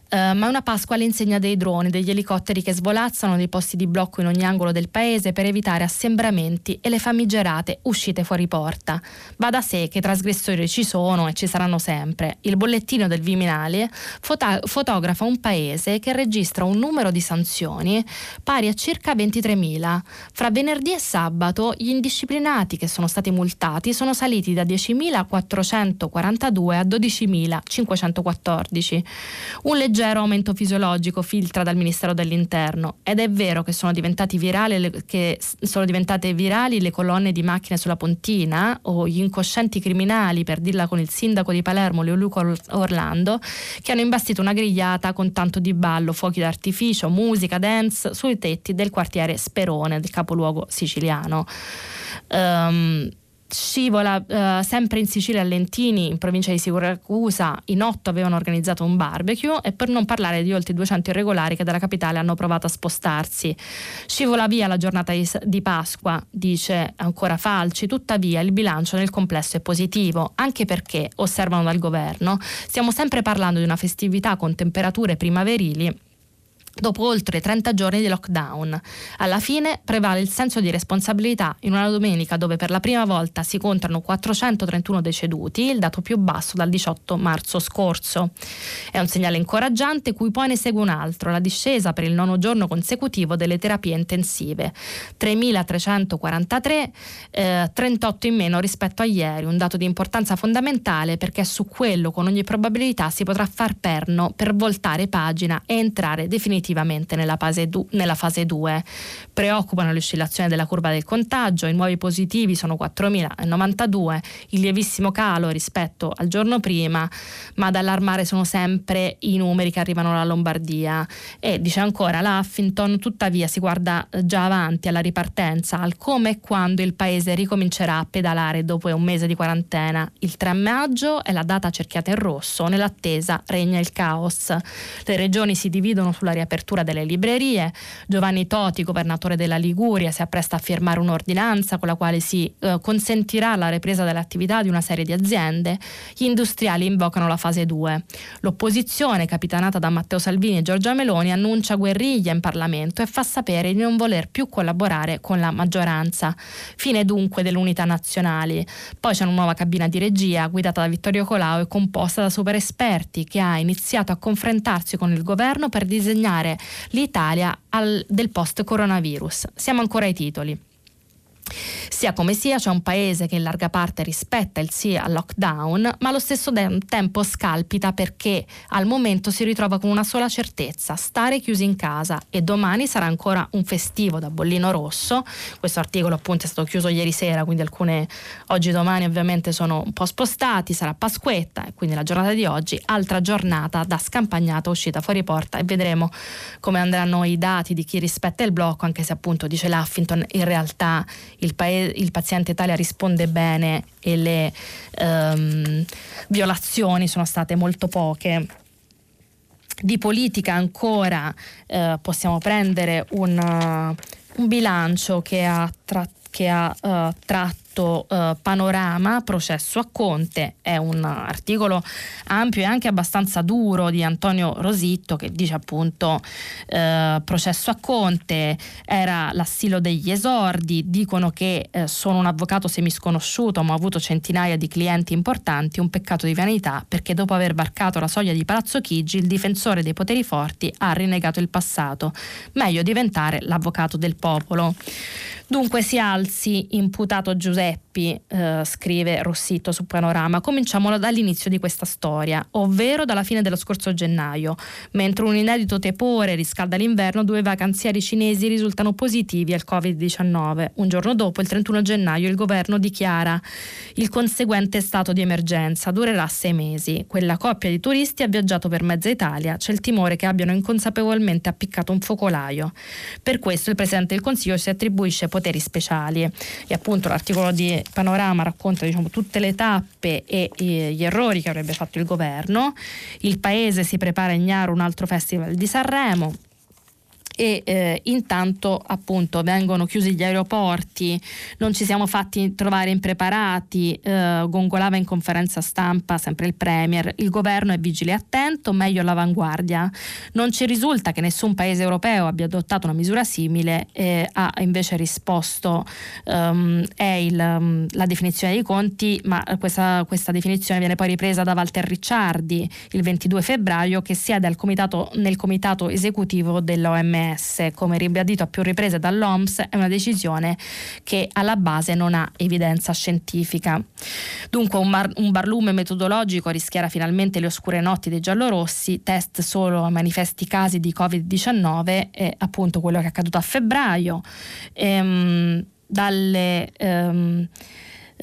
eh, ma è una Pasqua all'insegna dei droni, degli elicotteri che svolazzano dei posti di blocco in ogni angolo del paese per evitare assembramenti e le famigerate uscite fuori porta. Va da sé che trasgressori ci sono e ci saranno sempre. Il bollettino del Viminale fota- fotografa un paese che registra un numero di sanzioni pari a circa 23.000. Fra venerdì e sabato gli indisciplinati che sono stati stati multati sono saliti da 10.442 a 12.514. Un leggero aumento fisiologico filtra dal Ministero dell'Interno ed è vero che sono, virali, che sono diventate virali le colonne di macchine sulla Pontina o gli incoscienti criminali, per dirla con il sindaco di Palermo, Leoluco Orlando, che hanno imbastito una grigliata con tanto di ballo, fuochi d'artificio, musica, dance sui tetti del quartiere Sperone, del capoluogo siciliano. Um, scivola uh, sempre in Sicilia a Lentini, in provincia di Siracusa, in otto avevano organizzato un barbecue e per non parlare di oltre 200 irregolari che dalla capitale hanno provato a spostarsi. Scivola via la giornata di Pasqua, dice ancora Falci, tuttavia il bilancio nel complesso è positivo, anche perché, osservano dal governo, stiamo sempre parlando di una festività con temperature primaverili dopo oltre 30 giorni di lockdown. Alla fine prevale il senso di responsabilità in una domenica dove per la prima volta si contano 431 deceduti, il dato più basso dal 18 marzo scorso. È un segnale incoraggiante cui poi ne segue un altro, la discesa per il nono giorno consecutivo delle terapie intensive. 3.343, eh, 38 in meno rispetto a ieri, un dato di importanza fondamentale perché su quello con ogni probabilità si potrà far perno per voltare pagina e entrare definitivamente definitivamente nella fase, du- nella fase 2. Preoccupano le oscillazioni della curva del contagio, i nuovi positivi sono 4.092, il lievissimo calo rispetto al giorno prima, ma ad allarmare sono sempre i numeri che arrivano dalla Lombardia. E dice ancora l'Huffington, tuttavia si guarda già avanti alla ripartenza, al come e quando il paese ricomincerà a pedalare dopo un mese di quarantena. Il 3 maggio è la data cerchiata in rosso, nell'attesa regna il caos. Le regioni si dividono sulla riapertura riapertura delle librerie. Giovanni Toti, governatore della Liguria, si appresta a firmare un'ordinanza con la quale si eh, consentirà la ripresa dell'attività di una serie di aziende. Gli industriali invocano la fase 2. L'opposizione, capitanata da Matteo Salvini e Giorgia Meloni, annuncia guerriglia in Parlamento e fa sapere di non voler più collaborare con la maggioranza. Fine dunque dell'unità nazionale. Poi c'è una nuova cabina di regia guidata da Vittorio Colau e composta da super esperti che ha iniziato a confrontarsi con il governo per disegnare l'Italia al, del post-coronavirus. Siamo ancora ai titoli. Sia come sia, c'è un paese che in larga parte rispetta il sì al lockdown, ma allo stesso tempo scalpita perché al momento si ritrova con una sola certezza, stare chiusi in casa. E domani sarà ancora un festivo da bollino rosso. Questo articolo appunto è stato chiuso ieri sera, quindi alcune oggi e domani ovviamente sono un po' spostati, sarà Pasquetta e quindi la giornata di oggi, altra giornata da scampagnata uscita fuori porta e vedremo come andranno i dati di chi rispetta il blocco, anche se appunto dice l'Huffington in realtà il, paese, il paziente Italia risponde bene e le um, violazioni sono state molto poche. Di politica ancora eh, possiamo prendere un, un, bilancio che ha, tra, che ha uh, tratto fatto eh, Panorama, processo a Conte, è un articolo ampio e anche abbastanza duro di Antonio Rositto che dice appunto eh, processo a Conte. Era l'assilo degli esordi, dicono che eh, sono un avvocato semisconosciuto ma ho avuto centinaia di clienti importanti, un peccato di vanità perché dopo aver varcato la soglia di Palazzo Chigi il difensore dei poteri forti ha rinnegato il passato, meglio diventare l'avvocato del popolo. Dunque si alzi imputato Giuseppi, eh, scrive Rossito su Panorama. Cominciamo dall'inizio di questa storia, ovvero dalla fine dello scorso gennaio. Mentre un inedito tepore riscalda l'inverno, due vacanzieri cinesi risultano positivi al Covid-19. Un giorno dopo, il 31 gennaio, il governo dichiara il conseguente stato di emergenza. Durerà sei mesi. Quella coppia di turisti ha viaggiato per mezza Italia. C'è il timore che abbiano inconsapevolmente appiccato un focolaio. Per questo il Presidente del Consiglio si attribuisce poteri speciali e appunto l'articolo di Panorama racconta diciamo, tutte le tappe e, e, gli errori che avrebbe fatto il governo. Il paese si prepara a ignaro un altro festival di Sanremo e eh, intanto appunto vengono chiusi gli aeroporti, non ci siamo fatti trovare impreparati, eh, gongolava in conferenza stampa sempre il Premier, il governo è vigile e attento, meglio all'avanguardia. Non ci risulta che nessun paese europeo abbia adottato una misura simile, eh, ha invece risposto um, è il, um, la definizione dei conti, ma questa, questa, definizione viene poi ripresa da Walter Ricciardi il 22 febbraio che siede comitato, nel comitato esecutivo dell'OMS OMS. Come ribadito a più riprese dall'OMS, è una decisione che alla base non ha evidenza scientifica. Dunque un, mar- un barlume metodologico rischiara finalmente le oscure notti dei giallorossi, test solo a manifesti casi di Covid-19 e appunto quello che è accaduto a febbraio. Ehm, dalle... Ehm,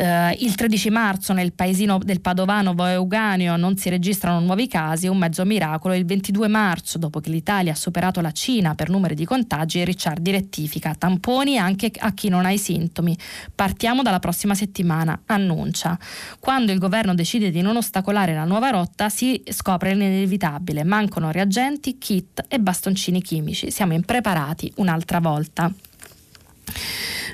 Uh, il 13 marzo nel paesino del Padovano Euganeo non si registrano nuovi casi, un mezzo miracolo. Il 22 marzo, dopo che l'Italia ha superato la Cina per numeri di contagi, Ricciardi rettifica tamponi anche a chi non ha i sintomi. Partiamo dalla prossima settimana, annuncia. Quando il governo decide di non ostacolare la nuova rotta si scopre l'inevitabile. Mancano reagenti, kit e bastoncini chimici. Siamo impreparati un'altra volta.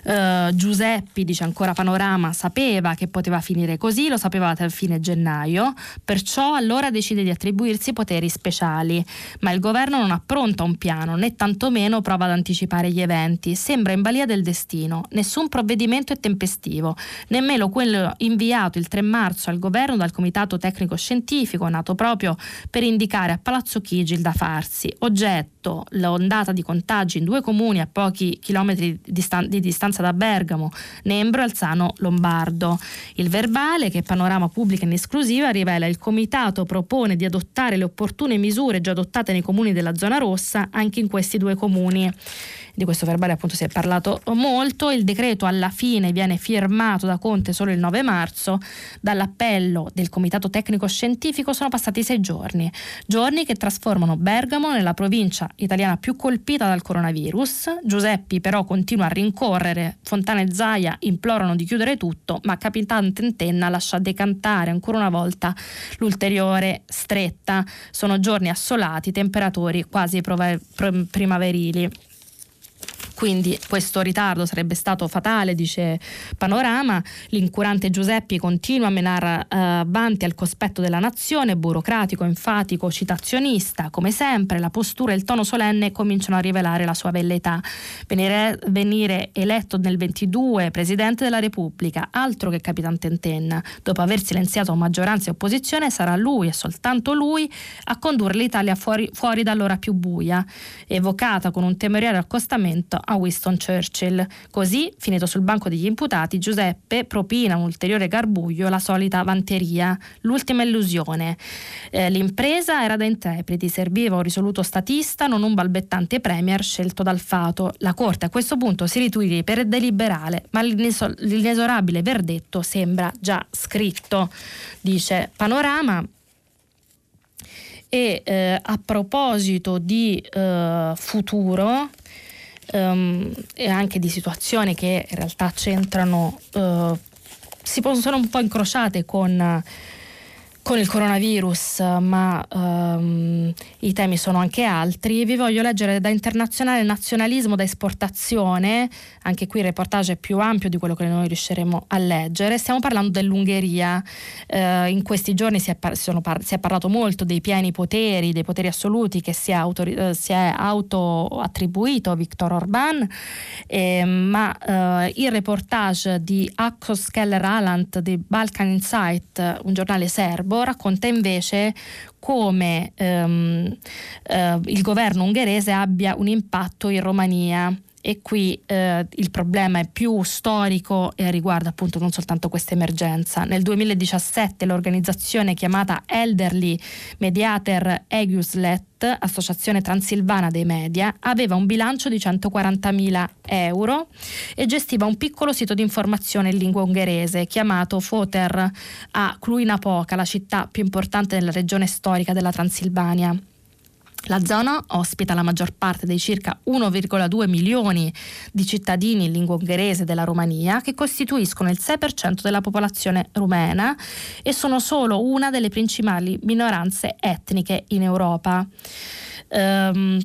Uh, Giuseppi, dice ancora Panorama, sapeva che poteva finire così, lo sapeva a fine gennaio, perciò allora decide di attribuirsi poteri speciali, ma il governo non appronta un piano, né tantomeno prova ad anticipare gli eventi, sembra in balia del destino, nessun provvedimento è tempestivo, nemmeno quello inviato il 3 marzo al governo dal Comitato Tecnico Scientifico, nato proprio per indicare a Palazzo Chigi il da farsi, oggetto l'ondata di contagi in due comuni a pochi chilometri di distanza da Bergamo, Nembro e Alzano Lombardo. Il verbale, che Panorama pubblica in esclusiva, rivela il comitato propone di adottare le opportune misure già adottate nei comuni della zona rossa anche in questi due comuni di questo verbale appunto si è parlato molto, il decreto alla fine viene firmato da Conte solo il 9 marzo, dall'appello del Comitato Tecnico Scientifico sono passati sei giorni, giorni che trasformano Bergamo nella provincia italiana più colpita dal coronavirus, Giuseppi però continua a rincorrere, Fontana e Zaia implorano di chiudere tutto, ma Capitan Tentenna lascia decantare ancora una volta l'ulteriore stretta, sono giorni assolati, temperature quasi primaverili. Quindi questo ritardo sarebbe stato fatale, dice Panorama. L'incurante Giuseppi continua a menare eh, avanti al cospetto della nazione, burocratico, enfatico, citazionista. Come sempre, la postura e il tono solenne cominciano a rivelare la sua velleità. Venire, venire eletto nel 22 Presidente della Repubblica, altro che Capitan Tentenna. Dopo aver silenziato maggioranza e opposizione, sarà lui e soltanto lui a condurre l'Italia fuori, fuori dall'ora più buia, evocata con un temerario accostamento a Winston Churchill. Così, finito sul banco degli imputati, Giuseppe propina un ulteriore garbuglio, la solita vanteria, l'ultima illusione. Eh, l'impresa era da intrepidi, serviva un risoluto statista, non un balbettante premier scelto dal fato. La Corte a questo punto si ritugli per deliberale, ma l'inesorabile verdetto sembra già scritto, dice Panorama. E eh, a proposito di eh, futuro, um, e anche di situazioni che in realtà c'entrano, uh, si possono un po' incrociate con con il coronavirus, ma um, i temi sono anche altri. Vi voglio leggere da internazionale nazionalismo da esportazione, anche qui il reportage è più ampio di quello che noi riusciremo a leggere. Stiamo parlando dell'Ungheria. Uh, in questi giorni si è, par- par- si è, parlato molto dei pieni poteri, dei poteri assoluti che si è, autori- uh, si è auto-attribuito Viktor Orban, eh, ma uh, il reportage di Akos Keller Alant di Balkan Insight, un giornale serbo, racconta invece come ehm, eh, il governo ungherese abbia un impatto in Romania e qui eh, il problema è più storico e riguarda appunto non soltanto questa emergenza. Nel 2017 l'organizzazione chiamata Elderly Mediator Eguslet, associazione transilvana dei media, aveva un bilancio di 140.000 euro e gestiva un piccolo sito di informazione in lingua ungherese chiamato Foter a Cluj-Napoca, la città più importante della regione storica della Transilvania. La zona ospita la maggior parte dei circa 1,2 milioni di cittadini in lingua ungherese della Romania che costituiscono il 6% della popolazione rumena e sono solo una delle principali minoranze etniche in Europa. Um,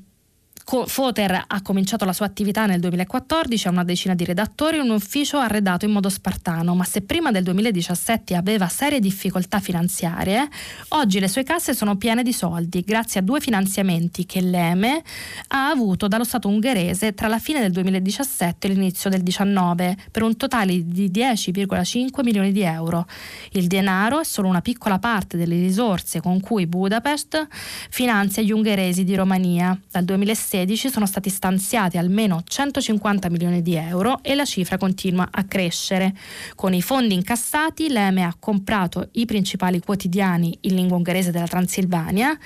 Foter ha cominciato la sua attività nel 2014, ha una decina di redattori e un ufficio arredato in modo spartano, ma se prima del 2017 aveva serie difficoltà finanziarie, oggi le sue casse sono piene di soldi grazie a due finanziamenti che l'EME ha avuto dallo Stato ungherese tra la fine del 2017 e l'inizio del 2019 per un totale di 10,5 milioni di euro. Il denaro è solo una piccola parte delle risorse con cui Budapest finanzia gli ungheresi di Romania. Dal 2016 2016 sono stati stanziati almeno 150 milioni di euro e la cifra continua a crescere. Con i fondi incassati l'EME ha comprato i principali quotidiani in lingua ungherese della Transilvania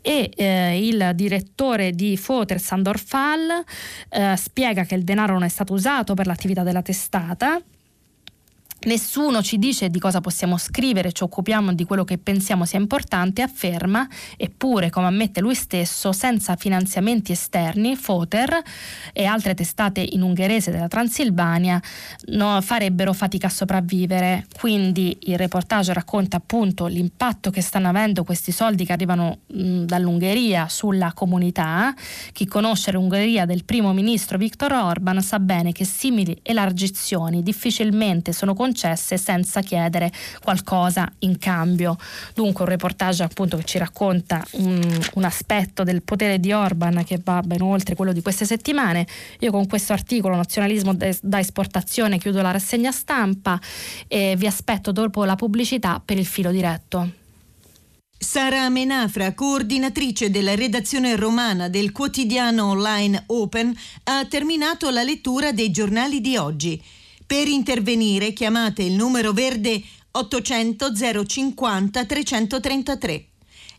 e eh, il direttore di Foter Sandor Fall eh, spiega che il denaro non è stato usato per l'attività della testata Nessuno ci dice di cosa possiamo scrivere, ci occupiamo di quello che pensiamo sia importante, afferma, eppure, come ammette lui stesso, senza finanziamenti esterni, Foter e altre testate in ungherese della Transilvania no, farebbero fatica a sopravvivere. Quindi il reportage racconta appunto l'impatto che stanno avendo questi soldi che arrivano mh, dall'Ungheria sulla comunità. Chi conosce l'Ungheria del primo ministro Viktor Orban sa bene che simili elargizioni difficilmente sono concesse concesse senza chiedere qualcosa in cambio. Dunque un reportage appunto che ci racconta un, un aspetto del potere di Orban che va ben oltre quello di queste settimane. Io con questo articolo Nazionalismo da esportazione chiudo la rassegna stampa e vi aspetto dopo la pubblicità per il filo diretto. Sara Menafra, coordinatrice della redazione romana del quotidiano online Open, ha terminato la lettura dei giornali di oggi. Per intervenire chiamate il numero verde 800 050 333.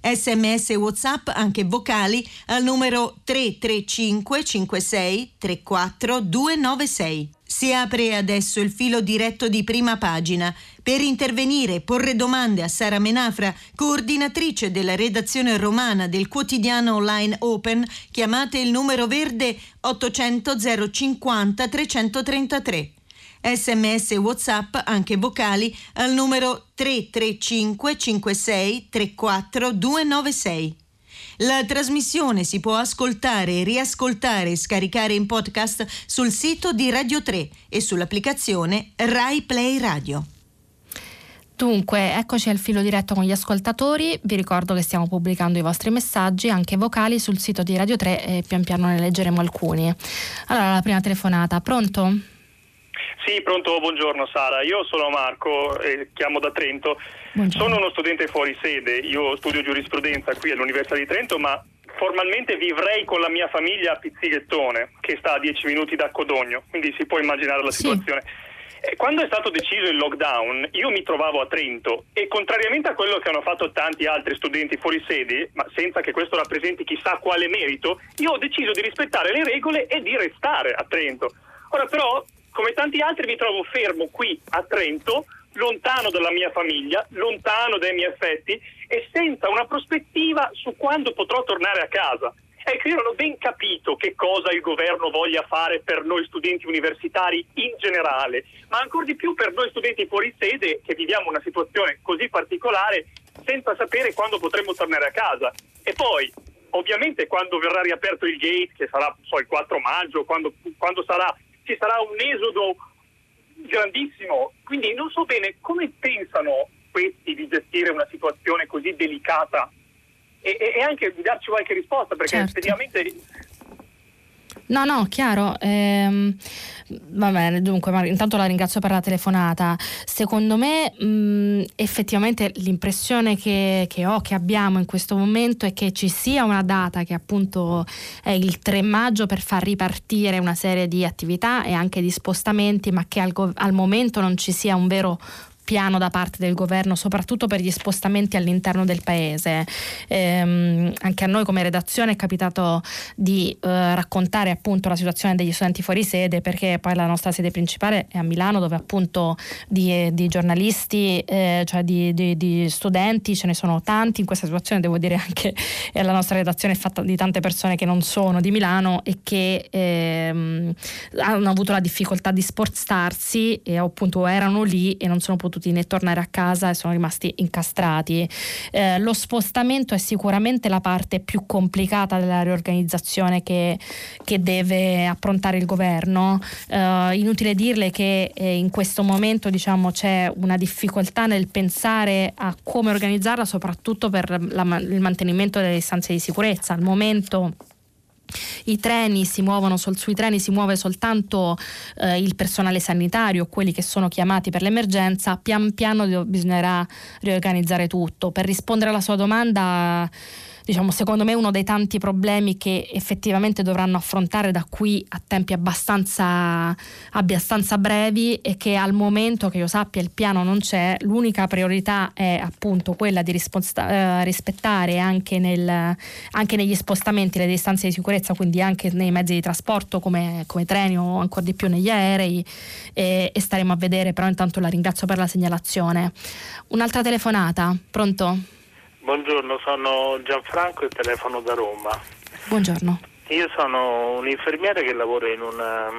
Sms WhatsApp anche vocali al numero 335 56 34 296. Si apre adesso il filo diretto di prima pagina. Per intervenire e porre domande a Sara Menafra, coordinatrice della redazione romana del quotidiano online Open, chiamate il numero verde 800 050 333 sms e whatsapp anche vocali al numero 335 56 34 296. La trasmissione si può ascoltare, riascoltare e scaricare in podcast sul sito di Radio 3 e sull'applicazione Rai Play Radio. Dunque, eccoci al filo diretto con gli ascoltatori. Vi ricordo che stiamo pubblicando i vostri messaggi, anche vocali, sul sito di Radio 3 e pian piano ne leggeremo alcuni. Allora, la prima telefonata, pronto? Sì, pronto, buongiorno Sara. Io sono Marco e chiamo da Trento. Buongiorno. Sono uno studente fuori sede, io studio giurisprudenza qui all'Università di Trento, ma formalmente vivrei con la mia famiglia a Pizzighettone, che sta a 10 minuti da Codogno, quindi si può immaginare la situazione. Sì. Quando è stato deciso il lockdown, io mi trovavo a Trento e contrariamente a quello che hanno fatto tanti altri studenti fuori sede, ma senza che questo rappresenti chissà quale merito, io ho deciso di rispettare le regole e di restare a Trento. Ora però come tanti altri mi trovo fermo qui a Trento, lontano dalla mia famiglia, lontano dai miei affetti e senza una prospettiva su quando potrò tornare a casa. Ecco, io non ho ben capito che cosa il governo voglia fare per noi studenti universitari in generale, ma ancora di più per noi studenti fuori sede che viviamo una situazione così particolare senza sapere quando potremo tornare a casa. E poi, ovviamente, quando verrà riaperto il gate, che sarà so, il 4 maggio, quando, quando sarà ci sarà un esodo grandissimo. Quindi non so bene come pensano questi di gestire una situazione così delicata e, e anche di darci qualche risposta, perché certo. effettivamente No, no, chiaro. Ehm, va bene, dunque, ma intanto la ringrazio per la telefonata. Secondo me, mh, effettivamente, l'impressione che, che, ho, che abbiamo in questo momento è che ci sia una data che appunto è il 3 maggio per far ripartire una serie di attività e anche di spostamenti, ma che al, al momento non ci sia un vero piano da parte del governo, soprattutto per gli spostamenti all'interno del paese. Ehm, anche a noi come redazione è capitato di eh, raccontare appunto la situazione degli studenti fuori sede, perché poi la nostra sede principale è a Milano, dove appunto di, di giornalisti, eh, cioè di, di, di, studenti, ce ne sono tanti. In questa situazione devo dire anche che la nostra redazione è fatta di tante persone che non sono di Milano e che ehm, hanno avuto la difficoltà di spostarsi e appunto erano lì e non sono potuti potuti né tornare a casa e sono rimasti incastrati. Eh, lo spostamento è sicuramente la parte più complicata della riorganizzazione che, che deve approntare il governo. Eh, inutile dirle che eh, in questo momento diciamo, c'è una difficoltà nel pensare a come organizzarla, soprattutto per la, il mantenimento delle istanze di sicurezza. Al momento i treni si muovono, sui treni si muove soltanto eh, il personale sanitario, quelli che sono chiamati per l'emergenza, pian piano bisognerà riorganizzare tutto. Per rispondere alla sua domanda diciamo, secondo me uno dei tanti problemi che effettivamente dovranno affrontare da qui a tempi abbastanza, abbastanza brevi e che al momento che io sappia il piano non c'è, l'unica priorità è appunto quella di risposta, eh, rispettare anche, nel, anche, negli spostamenti le distanze di sicurezza, quindi anche nei mezzi di trasporto come, come treni o ancora di più negli aerei e, e staremo a vedere, però intanto la ringrazio per la segnalazione. Un'altra telefonata, pronto? Buongiorno, sono Gianfranco e telefono da Roma. Buongiorno. Io sono un infermiere che lavora in, una,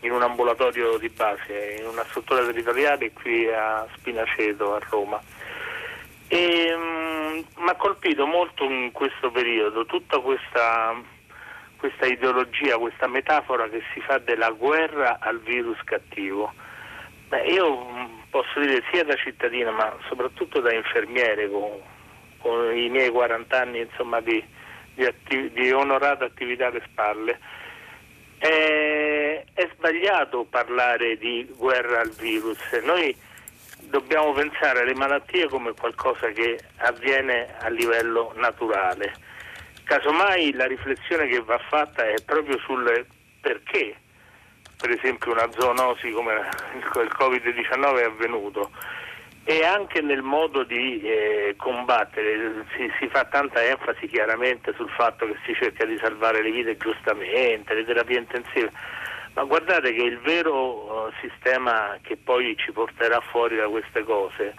in un ambulatorio di base, in una struttura territoriale qui a Spinaceto, a Roma. E um, mi ha colpito molto in questo periodo tutta questa, questa ideologia, questa metafora che si fa della guerra al virus cattivo. Beh, io posso dire sia da cittadina ma soprattutto da infermiere con con i miei 40 anni insomma, di, di, attiv- di, onorata attività alle spalle. È, è sbagliato parlare di guerra al virus. Noi dobbiamo pensare alle malattie come qualcosa che avviene a livello naturale. Casomai la riflessione che va fatta è proprio sul perché, per esempio, una zoonosi come il Covid-19 è avvenuto e anche nel modo di eh, combattere si, si, fa tanta enfasi chiaramente sul fatto che si cerca di salvare le vite giustamente, le terapie intensive, ma guardate che il vero uh, sistema che poi ci porterà fuori da queste cose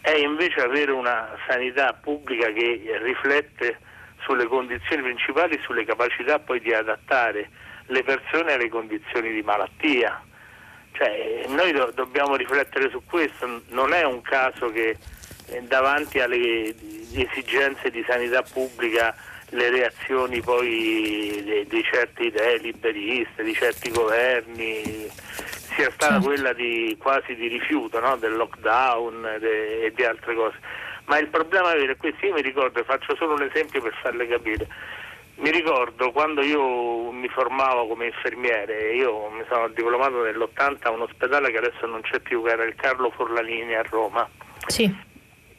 è invece avere una sanità pubblica che riflette sulle condizioni principali, sulle capacità poi di adattare le persone alle condizioni di malattia cioè, noi do- dobbiamo riflettere su questo, non è un caso che eh, davanti alle esigenze di sanità pubblica le reazioni poi di, di certe idee liberiste, di certi governi sia stata certo. quella di, quasi di rifiuto no? del lockdown de, e di altre cose. Ma il problema è questo, io mi ricordo, faccio solo un esempio per farle capire, mi ricordo quando io mi formavo come infermiere, io mi sono diplomato nell'80 a un ospedale che adesso non c'è più, che era il Carlo Forlanini a Roma. Sì.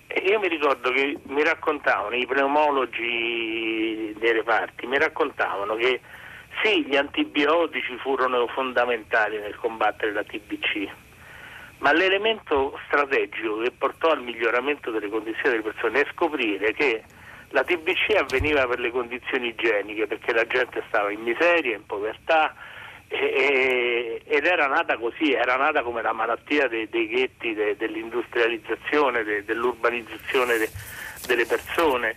E io mi ricordo che mi raccontavano, i pneumologi dei reparti, mi raccontavano che sì, gli antibiotici furono fondamentali nel combattere la TBC, ma l'elemento strategico che portò al miglioramento delle condizioni delle persone è scoprire che la TBC avveniva per le condizioni igieniche, perché la gente stava in miseria, in povertà e, ed era nata così, era nata come la malattia dei, dei ghetti, de, dell'industrializzazione, de, dell'urbanizzazione de, delle persone.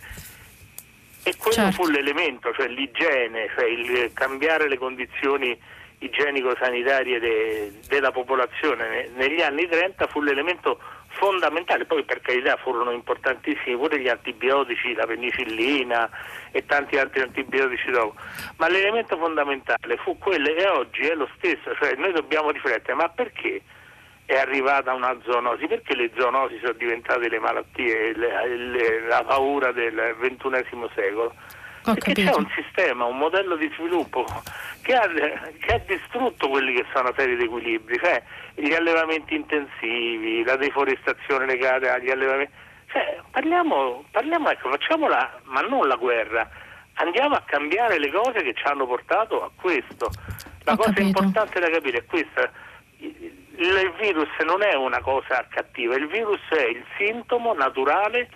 E quello certo. fu l'elemento, cioè l'igiene, cioè il cambiare le condizioni igienico-sanitarie de, della popolazione negli anni 30 fu l'elemento fondamentale, poi per carità furono importantissimi pure gli antibiotici, la penicillina e tanti altri antibiotici dopo, ma l'elemento fondamentale fu quello e oggi è lo stesso, cioè noi dobbiamo riflettere, ma perché è arrivata una zoonosi? Perché le zoonosi sono diventate le malattie, le, le, la paura del XXI secolo? Ho perché capito. c'è un sistema, un modello di sviluppo che ha, che ha distrutto quelli che sono una serie di equilibri, cioè gli allevamenti intensivi, la deforestazione legata agli allevamenti. Cioè, parliamo, parliamo ecco, facciamola, ma non la guerra, andiamo a cambiare le cose che ci hanno portato a questo. La Ho cosa capito. importante da capire è questa. Il virus non è una cosa cattiva, il virus è il sintomo naturale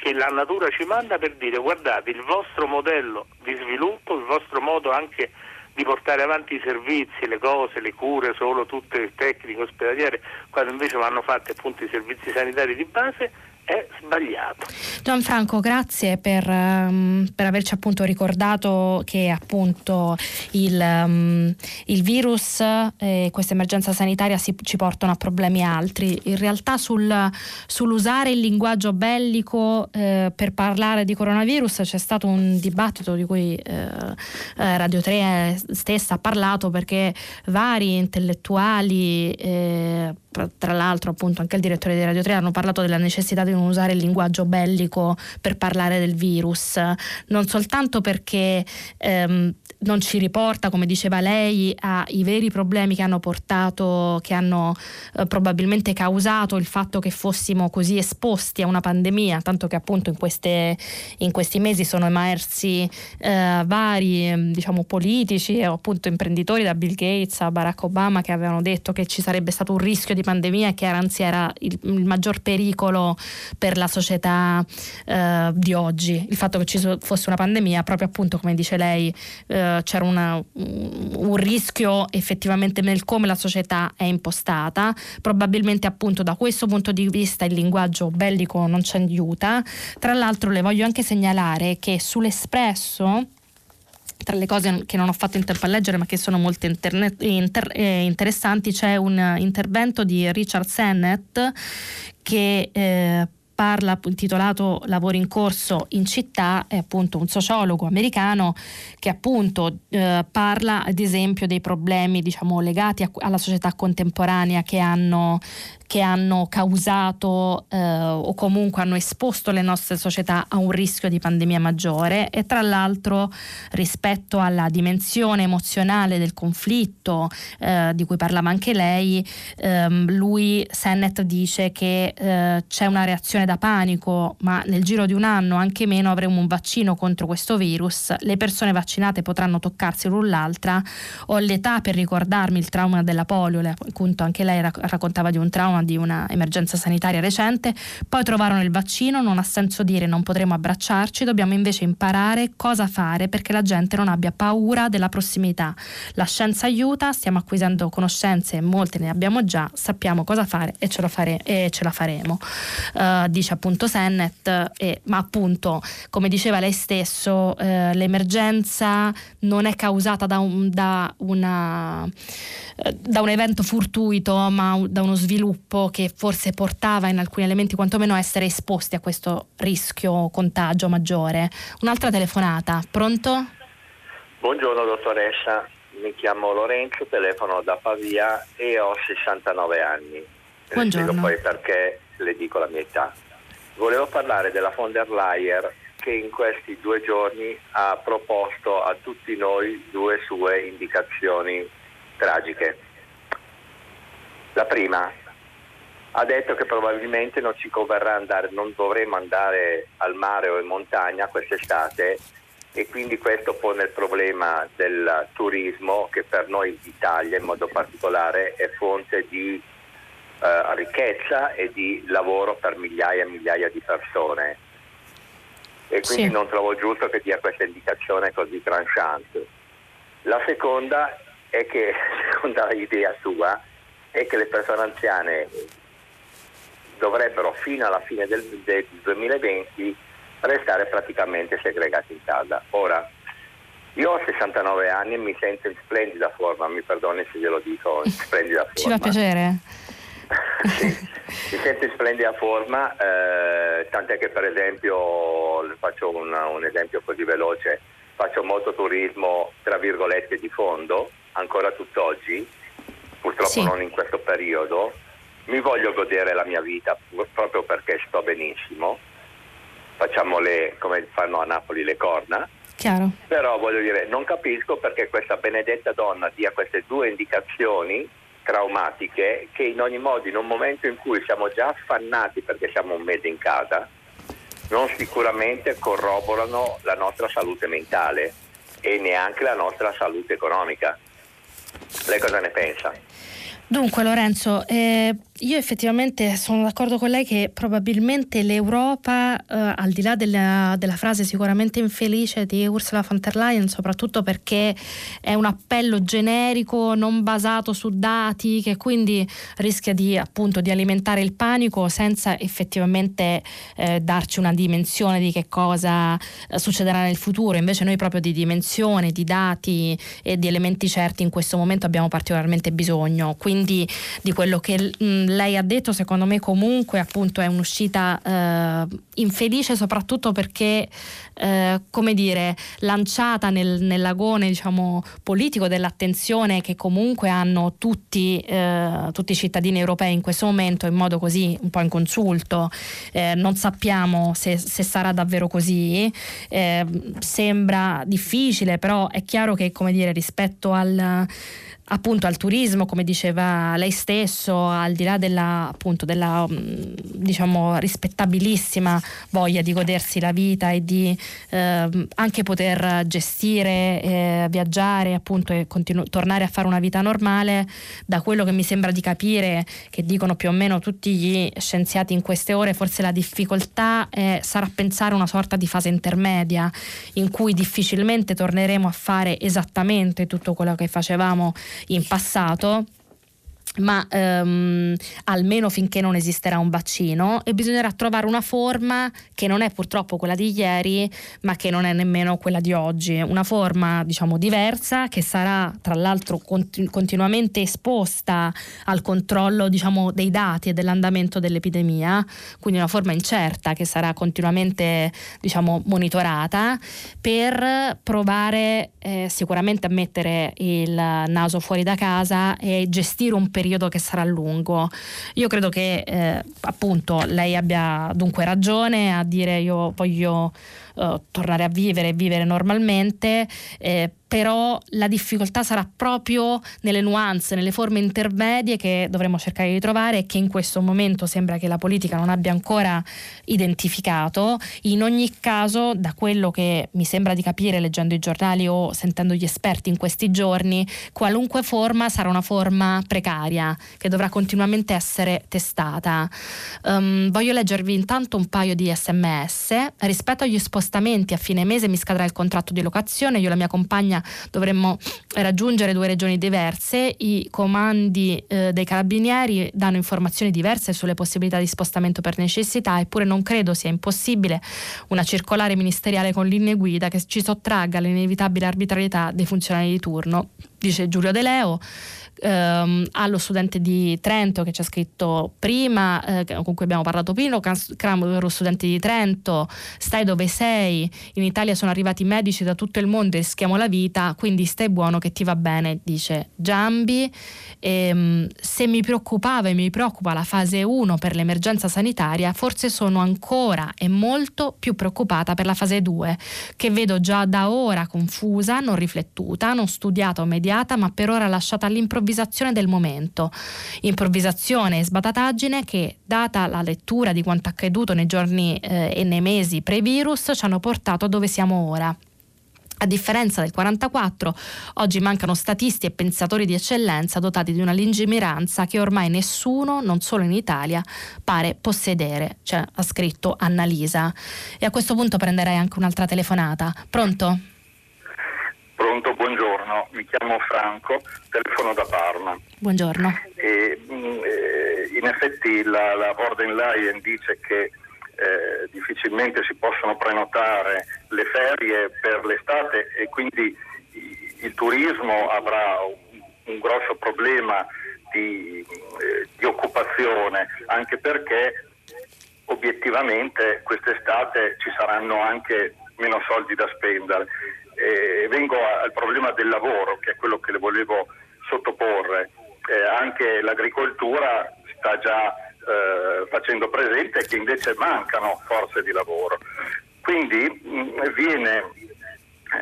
che la natura ci manda per dire guardate il vostro modello di sviluppo, il vostro modo anche di portare avanti i servizi, le cose, le cure solo tutte tecniche ospedaliere, quando invece vanno fatti appunto i servizi sanitari di base, è sbagliato. Gianfranco, grazie per, um, per, averci appunto ricordato che appunto il, um, il virus e questa emergenza sanitaria si, ci portano a problemi altri. In realtà sul, sull'usare il linguaggio bellico eh, per parlare di coronavirus c'è stato un dibattito di cui eh, eh Radio 3 stessa ha parlato perché vari intellettuali eh, tra l'altro appunto anche il direttore di Radio 3 hanno parlato della necessità di non usare il linguaggio bellico per parlare del virus, non soltanto perché ehm, non ci riporta, come diceva lei, ai veri problemi che hanno portato, che hanno eh, probabilmente causato il fatto che fossimo così esposti a una pandemia, tanto che appunto in, queste, in questi mesi sono emersi eh, vari diciamo, politici o appunto imprenditori da Bill Gates a Barack Obama che avevano detto che ci sarebbe stato un rischio di pandemia e che anzi era il, il maggior pericolo per la società eh, di oggi. Il fatto che ci fosse una pandemia, proprio appunto come dice lei, eh, c'era una, un rischio effettivamente nel come la società è impostata. Probabilmente appunto da questo punto di vista il linguaggio bellico non ci aiuta. Tra l'altro le voglio anche segnalare che sull'Espresso tra le cose che non ho fatto in tempo a leggere ma che sono molto internet, inter, eh, interessanti c'è un intervento di Richard Sennett che eh, parla intitolato Lavori in corso in città, è appunto un sociologo americano che appunto eh, parla ad esempio dei problemi diciamo, legati a, alla società contemporanea che hanno che hanno causato eh, o comunque hanno esposto le nostre società a un rischio di pandemia maggiore. E tra l'altro rispetto alla dimensione emozionale del conflitto eh, di cui parlava anche lei, ehm, lui Sennett dice che eh, c'è una reazione da panico, ma nel giro di un anno, anche meno, avremo un vaccino contro questo virus, le persone vaccinate potranno toccarsi l'un l'altra, ho l'età per ricordarmi il trauma della polio, appunto anche lei raccontava di un trauma di una emergenza sanitaria recente, poi trovarono il vaccino, non ha senso dire non potremo abbracciarci, dobbiamo invece imparare cosa fare perché la gente non abbia paura della prossimità. La scienza aiuta, stiamo acquisendo conoscenze, molte ne abbiamo già, sappiamo cosa fare e ce, fare, e ce la faremo. Uh, dice appunto Sennett, e, ma appunto come diceva lei stesso, uh, l'emergenza non è causata da, un, da una da un evento fortuito, ma da uno sviluppo che forse portava in alcuni elementi quantomeno a essere esposti a questo rischio contagio maggiore. Un'altra telefonata, pronto? Buongiorno dottoressa, mi chiamo Lorenzo, telefono da Pavia e ho 69 anni. Buongiorno. Le poi perché le dico la mia età. Volevo parlare della von der Leyen che in questi due giorni ha proposto a tutti noi due sue indicazioni tragiche. La prima ha detto che probabilmente non ci converrà andare, non dovremo andare al mare o in montagna quest'estate e quindi questo pone il problema del turismo che per noi d'Italia in modo particolare è fonte di eh, ricchezza e di lavoro per migliaia e migliaia di persone e quindi sì. non trovo giusto che dia questa indicazione così tranchante. La seconda è che, secondo l'idea sua, è che le persone anziane dovrebbero fino alla fine del, del 2020 restare praticamente segregate in casa. Ora, io ho 69 anni e mi sento in splendida forma, mi perdoni se glielo dico, in splendida forma. Ci fa piacere. sì, mi sento in splendida forma, eh, tant'è che per esempio, faccio un, un esempio così veloce, faccio molto turismo, tra virgolette, di fondo, ancora tutt'oggi, purtroppo sì. non in questo periodo, mi voglio godere la mia vita proprio perché sto benissimo, facciamo le, come fanno a Napoli le corna, Chiaro. però voglio dire, non capisco perché questa benedetta donna dia queste due indicazioni traumatiche che in ogni modo in un momento in cui siamo già affannati perché siamo un mese in casa, non sicuramente corroborano la nostra salute mentale e neanche la nostra salute economica. Lei cosa ne pensa? Dunque Lorenzo, eh, io effettivamente sono d'accordo con lei che probabilmente l'Europa, eh, al di là della, della, frase sicuramente infelice di Ursula von der Leyen, soprattutto perché è un appello generico, non basato su dati, che quindi rischia di, appunto, di alimentare il panico senza effettivamente eh, darci una dimensione di che cosa eh, succederà nel futuro. Invece noi proprio di dimensione, di dati e di elementi certi in questo momento abbiamo particolarmente bisogno. Quindi di quello che... Mh, lei ha detto, secondo me comunque appunto è un'uscita eh, infelice soprattutto perché eh, come dire, lanciata nel, nell'agone diciamo, politico dell'attenzione che comunque hanno tutti, eh, tutti, i cittadini europei in questo momento in modo così un po' inconsulto. Eh, non sappiamo se, se, sarà davvero così, eh, sembra difficile, però è chiaro che come dire, rispetto al appunto al turismo, come diceva lei stesso, al di là della, appunto, della mm, diciamo, rispettabilissima voglia di godersi la vita e di eh, anche poter gestire, eh, viaggiare appunto, e continu- tornare a fare una vita normale, da quello che mi sembra di capire, che dicono più o meno tutti gli scienziati in queste ore, forse la difficoltà è, sarà pensare una sorta di fase intermedia in cui difficilmente torneremo a fare esattamente tutto quello che facevamo in passato ma ehm, almeno finché non esisterà un vaccino e bisognerà trovare una forma che non è purtroppo quella di ieri ma che non è nemmeno quella di oggi. Una forma diciamo diversa che sarà tra l'altro continu- continuamente esposta al controllo diciamo dei dati e dell'andamento dell'epidemia. Quindi una forma incerta che sarà continuamente diciamo monitorata per provare eh, sicuramente a mettere il naso fuori da casa e gestire un periodo periodo che sarà lungo. Io credo che eh, appunto lei abbia dunque ragione a dire io voglio uh, tornare a vivere e vivere normalmente. Eh, però la difficoltà sarà proprio nelle nuance, nelle forme intermedie che dovremo cercare di trovare e che in questo momento sembra che la politica non abbia ancora identificato. In ogni caso, da quello che mi sembra di capire leggendo i giornali o sentendo gli esperti in questi giorni, qualunque forma sarà una forma precaria che dovrà continuamente essere testata. Um, voglio leggervi intanto un paio di sms. Rispetto agli spostamenti a fine mese mi scadrà il contratto di locazione, io e la mia compagna dovremmo raggiungere due regioni diverse, i comandi eh, dei carabinieri danno informazioni diverse sulle possibilità di spostamento per necessità, eppure non credo sia impossibile una circolare ministeriale con linee guida che ci sottragga l'inevitabile arbitrarietà dei funzionari di turno, dice Giulio De Leo ehm, allo studente di Trento che ci ha scritto prima, eh, con cui abbiamo parlato prima, caro studente di Trento, stai dove sei, in Italia sono arrivati medici da tutto il mondo e rischiamo la vita, quindi stai buono che ti va bene, dice Giambi. Ehm, se mi preoccupava e mi preoccupa la fase 1 per l'emergenza sanitaria, forse sono ancora e molto più preoccupata per la fase 2, che vedo già da ora confusa, non riflettuta, non studiata o mediata, ma per ora lasciata all'improvvisazione improvvisazione del momento. Improvvisazione e sbatataggine che, data la lettura di quanto accaduto nei giorni eh, e nei mesi pre-virus, ci hanno portato dove siamo ora. A differenza del 44, oggi mancano statisti e pensatori di eccellenza dotati di una lungimiranza che ormai nessuno, non solo in Italia, pare possedere, cioè, ha scritto Annalisa. E a questo punto prenderei anche un'altra telefonata. Pronto? Pronto, buongiorno, mi chiamo Franco, telefono da Parma. Buongiorno. E, mm, eh, in effetti la, la Orden Lion dice che eh, difficilmente si possono prenotare le ferie per l'estate e quindi il turismo avrà un, un grosso problema di, eh, di occupazione, anche perché obiettivamente quest'estate ci saranno anche meno soldi da spendere eh, vengo al problema del lavoro, che è quello che le volevo sottoporre. Eh, anche l'agricoltura sta già eh, facendo presente che invece mancano forze di lavoro. Quindi mh, mm, viene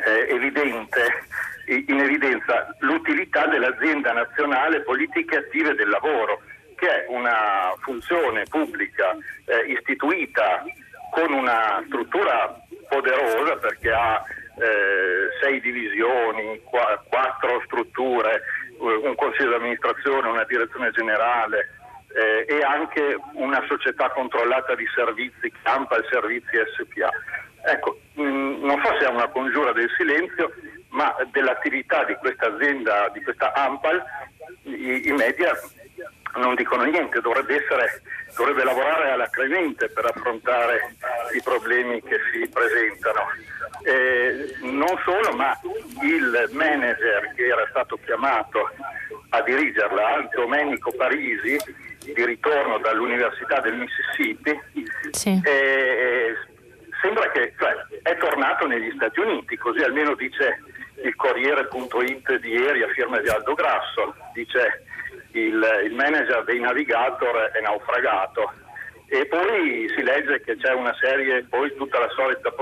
eh, evidente, in evidenza l'utilità dell'azienda nazionale politiche attive del lavoro, che è una funzione pubblica eh, istituita con una struttura poderosa perché ha eh, sei divisioni, qu- quattro strutture, eh, un consiglio di amministrazione, una direzione generale eh, e anche una società controllata di servizi, Campal Servizi SPA. Ecco, mh, mm, non so se è una congiura del silenzio, ma dell'attività di questa azienda, di questa Ampal, i, i media non dicono niente, dovrebbe, essere, dovrebbe lavorare alacremente per affrontare i problemi che si presentano. Eh, non solo, ma il manager che era stato chiamato a dirigerla, Domenico Parisi, di ritorno dall'Università del Mississippi. Sì. E, sembra che cioè, è tornato negli Stati Uniti, così almeno dice il Corriere.it di ieri a firma di Aldo Grasso, dice il, il manager dei Navigator è naufragato e poi si legge che c'è una serie, poi tutta la solita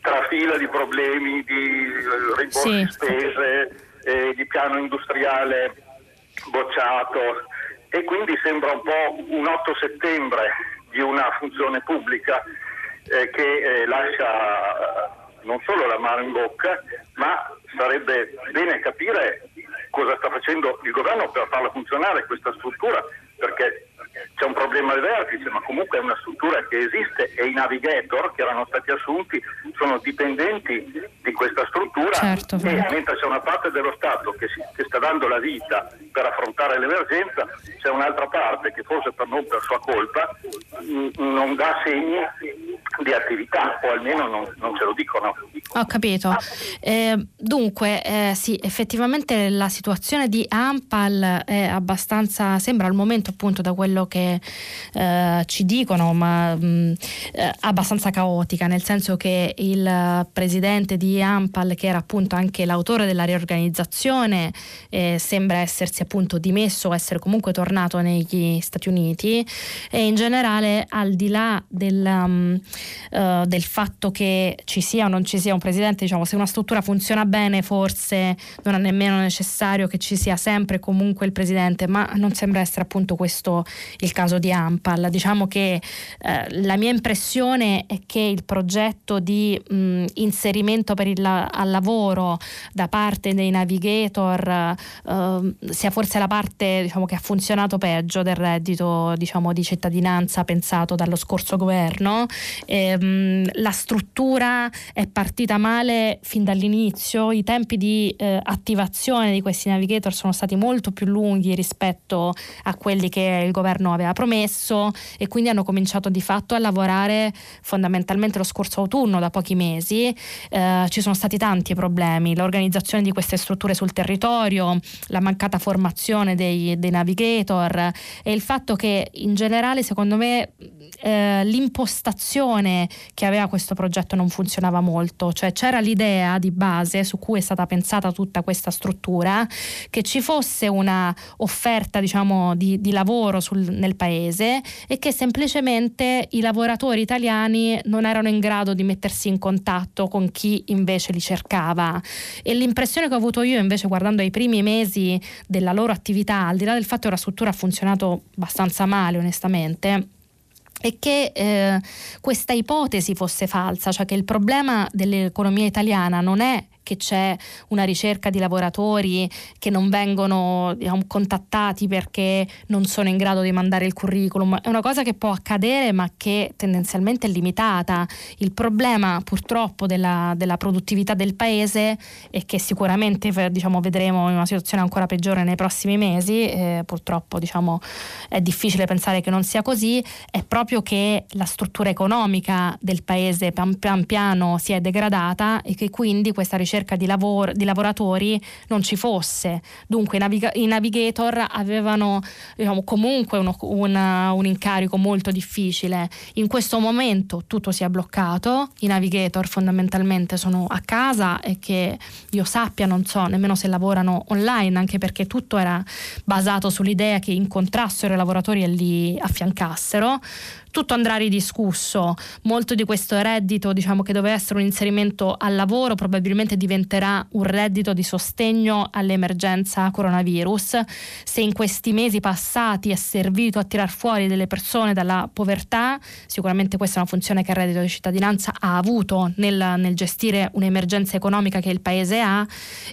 trafila di problemi di rimborsi sì. spese, eh, di piano industriale bocciato e quindi sembra un po' un 8 settembre di una funzione pubblica eh, che eh, lascia non solo la mano in bocca, ma sarebbe bene capire cosa sta facendo il governo per farla funzionare questa struttura, perché c'è un problema al vertice, ma comunque è una struttura che esiste e i navigator che erano stati assunti sono dipendenti di questa struttura certo, e mentre c'è una parte dello Stato che, si, che, sta dando la vita per affrontare l'emergenza, c'è un'altra parte che forse per non per sua colpa non dà segni di attività o almeno non, non ce lo dicono. Ho capito. Eh, dunque, eh, sì, effettivamente la situazione di Ampal è abbastanza, sembra al momento appunto da quello che eh, ci dicono, ma mh, eh, abbastanza caotica, nel senso che il presidente di Ampal, che era appunto anche l'autore della riorganizzazione, eh, sembra essersi appunto dimesso, essere comunque tornato negli Stati Uniti. E in generale al di là del, um, uh, del fatto che ci sia o non ci sia un presidente, diciamo, se una struttura funziona bene forse non è nemmeno necessario che ci sia sempre comunque il presidente, ma non sembra essere appunto questo il caso di Ampal. Diciamo che eh, la mia impressione è che il progetto di mh, inserimento il, al lavoro da parte dei navigator eh, sia forse la parte diciamo, che ha funzionato peggio del reddito diciamo, di cittadinanza pensato dallo scorso governo. E, mh, la struttura è partita male fin dall'inizio, i tempi di eh, attivazione di questi navigator sono stati molto più lunghi rispetto a quelli che il governo aveva promesso e quindi hanno cominciato di fatto a lavorare fondamentalmente lo scorso autunno da pochi mesi. Eh, ci sono stati tanti problemi, l'organizzazione di queste strutture sul territorio, la mancata formazione dei, dei navigator e il fatto che in generale secondo me eh, l'impostazione che aveva questo progetto non funzionava molto, cioè c'era l'idea di base su cui è stata pensata tutta questa struttura che ci fosse una offerta diciamo di, di lavoro sul, nel paese e che semplicemente i lavoratori italiani non erano in grado di mettersi in contatto con chi invece li cercava. E l'impressione che ho avuto io invece guardando ai primi mesi della loro attività, al di là del fatto che la struttura ha funzionato abbastanza male onestamente, e che eh, questa ipotesi fosse falsa, cioè che il problema dell'economia italiana non è che c'è una ricerca di lavoratori che non vengono diciamo, contattati perché non sono in grado di mandare il curriculum. È una cosa che può accadere ma che tendenzialmente è limitata. Il problema purtroppo della, della produttività del paese e che sicuramente diciamo, vedremo in una situazione ancora peggiore nei prossimi mesi, eh, purtroppo diciamo, è difficile pensare che non sia così, è proprio che la struttura economica del paese pian, pian piano si è degradata e che quindi questa ricerca ricerca di, lavoro, di lavoratori non ci fosse. Dunque i, naviga- i navigator avevano diciamo, comunque uno, una, un incarico molto difficile. In questo momento tutto si è bloccato, i navigator fondamentalmente sono a casa e che io sappia non so nemmeno se lavorano online, anche perché tutto era basato sull'idea che incontrassero i lavoratori e li affiancassero tutto andrà ridiscusso. Molto di questo reddito, diciamo che doveva essere un inserimento al lavoro, probabilmente diventerà un reddito di sostegno all'emergenza coronavirus. Se in questi mesi passati è servito a tirar fuori delle persone dalla povertà, sicuramente questa è una funzione che il reddito di cittadinanza ha avuto nel, nel gestire un'emergenza economica che il paese ha.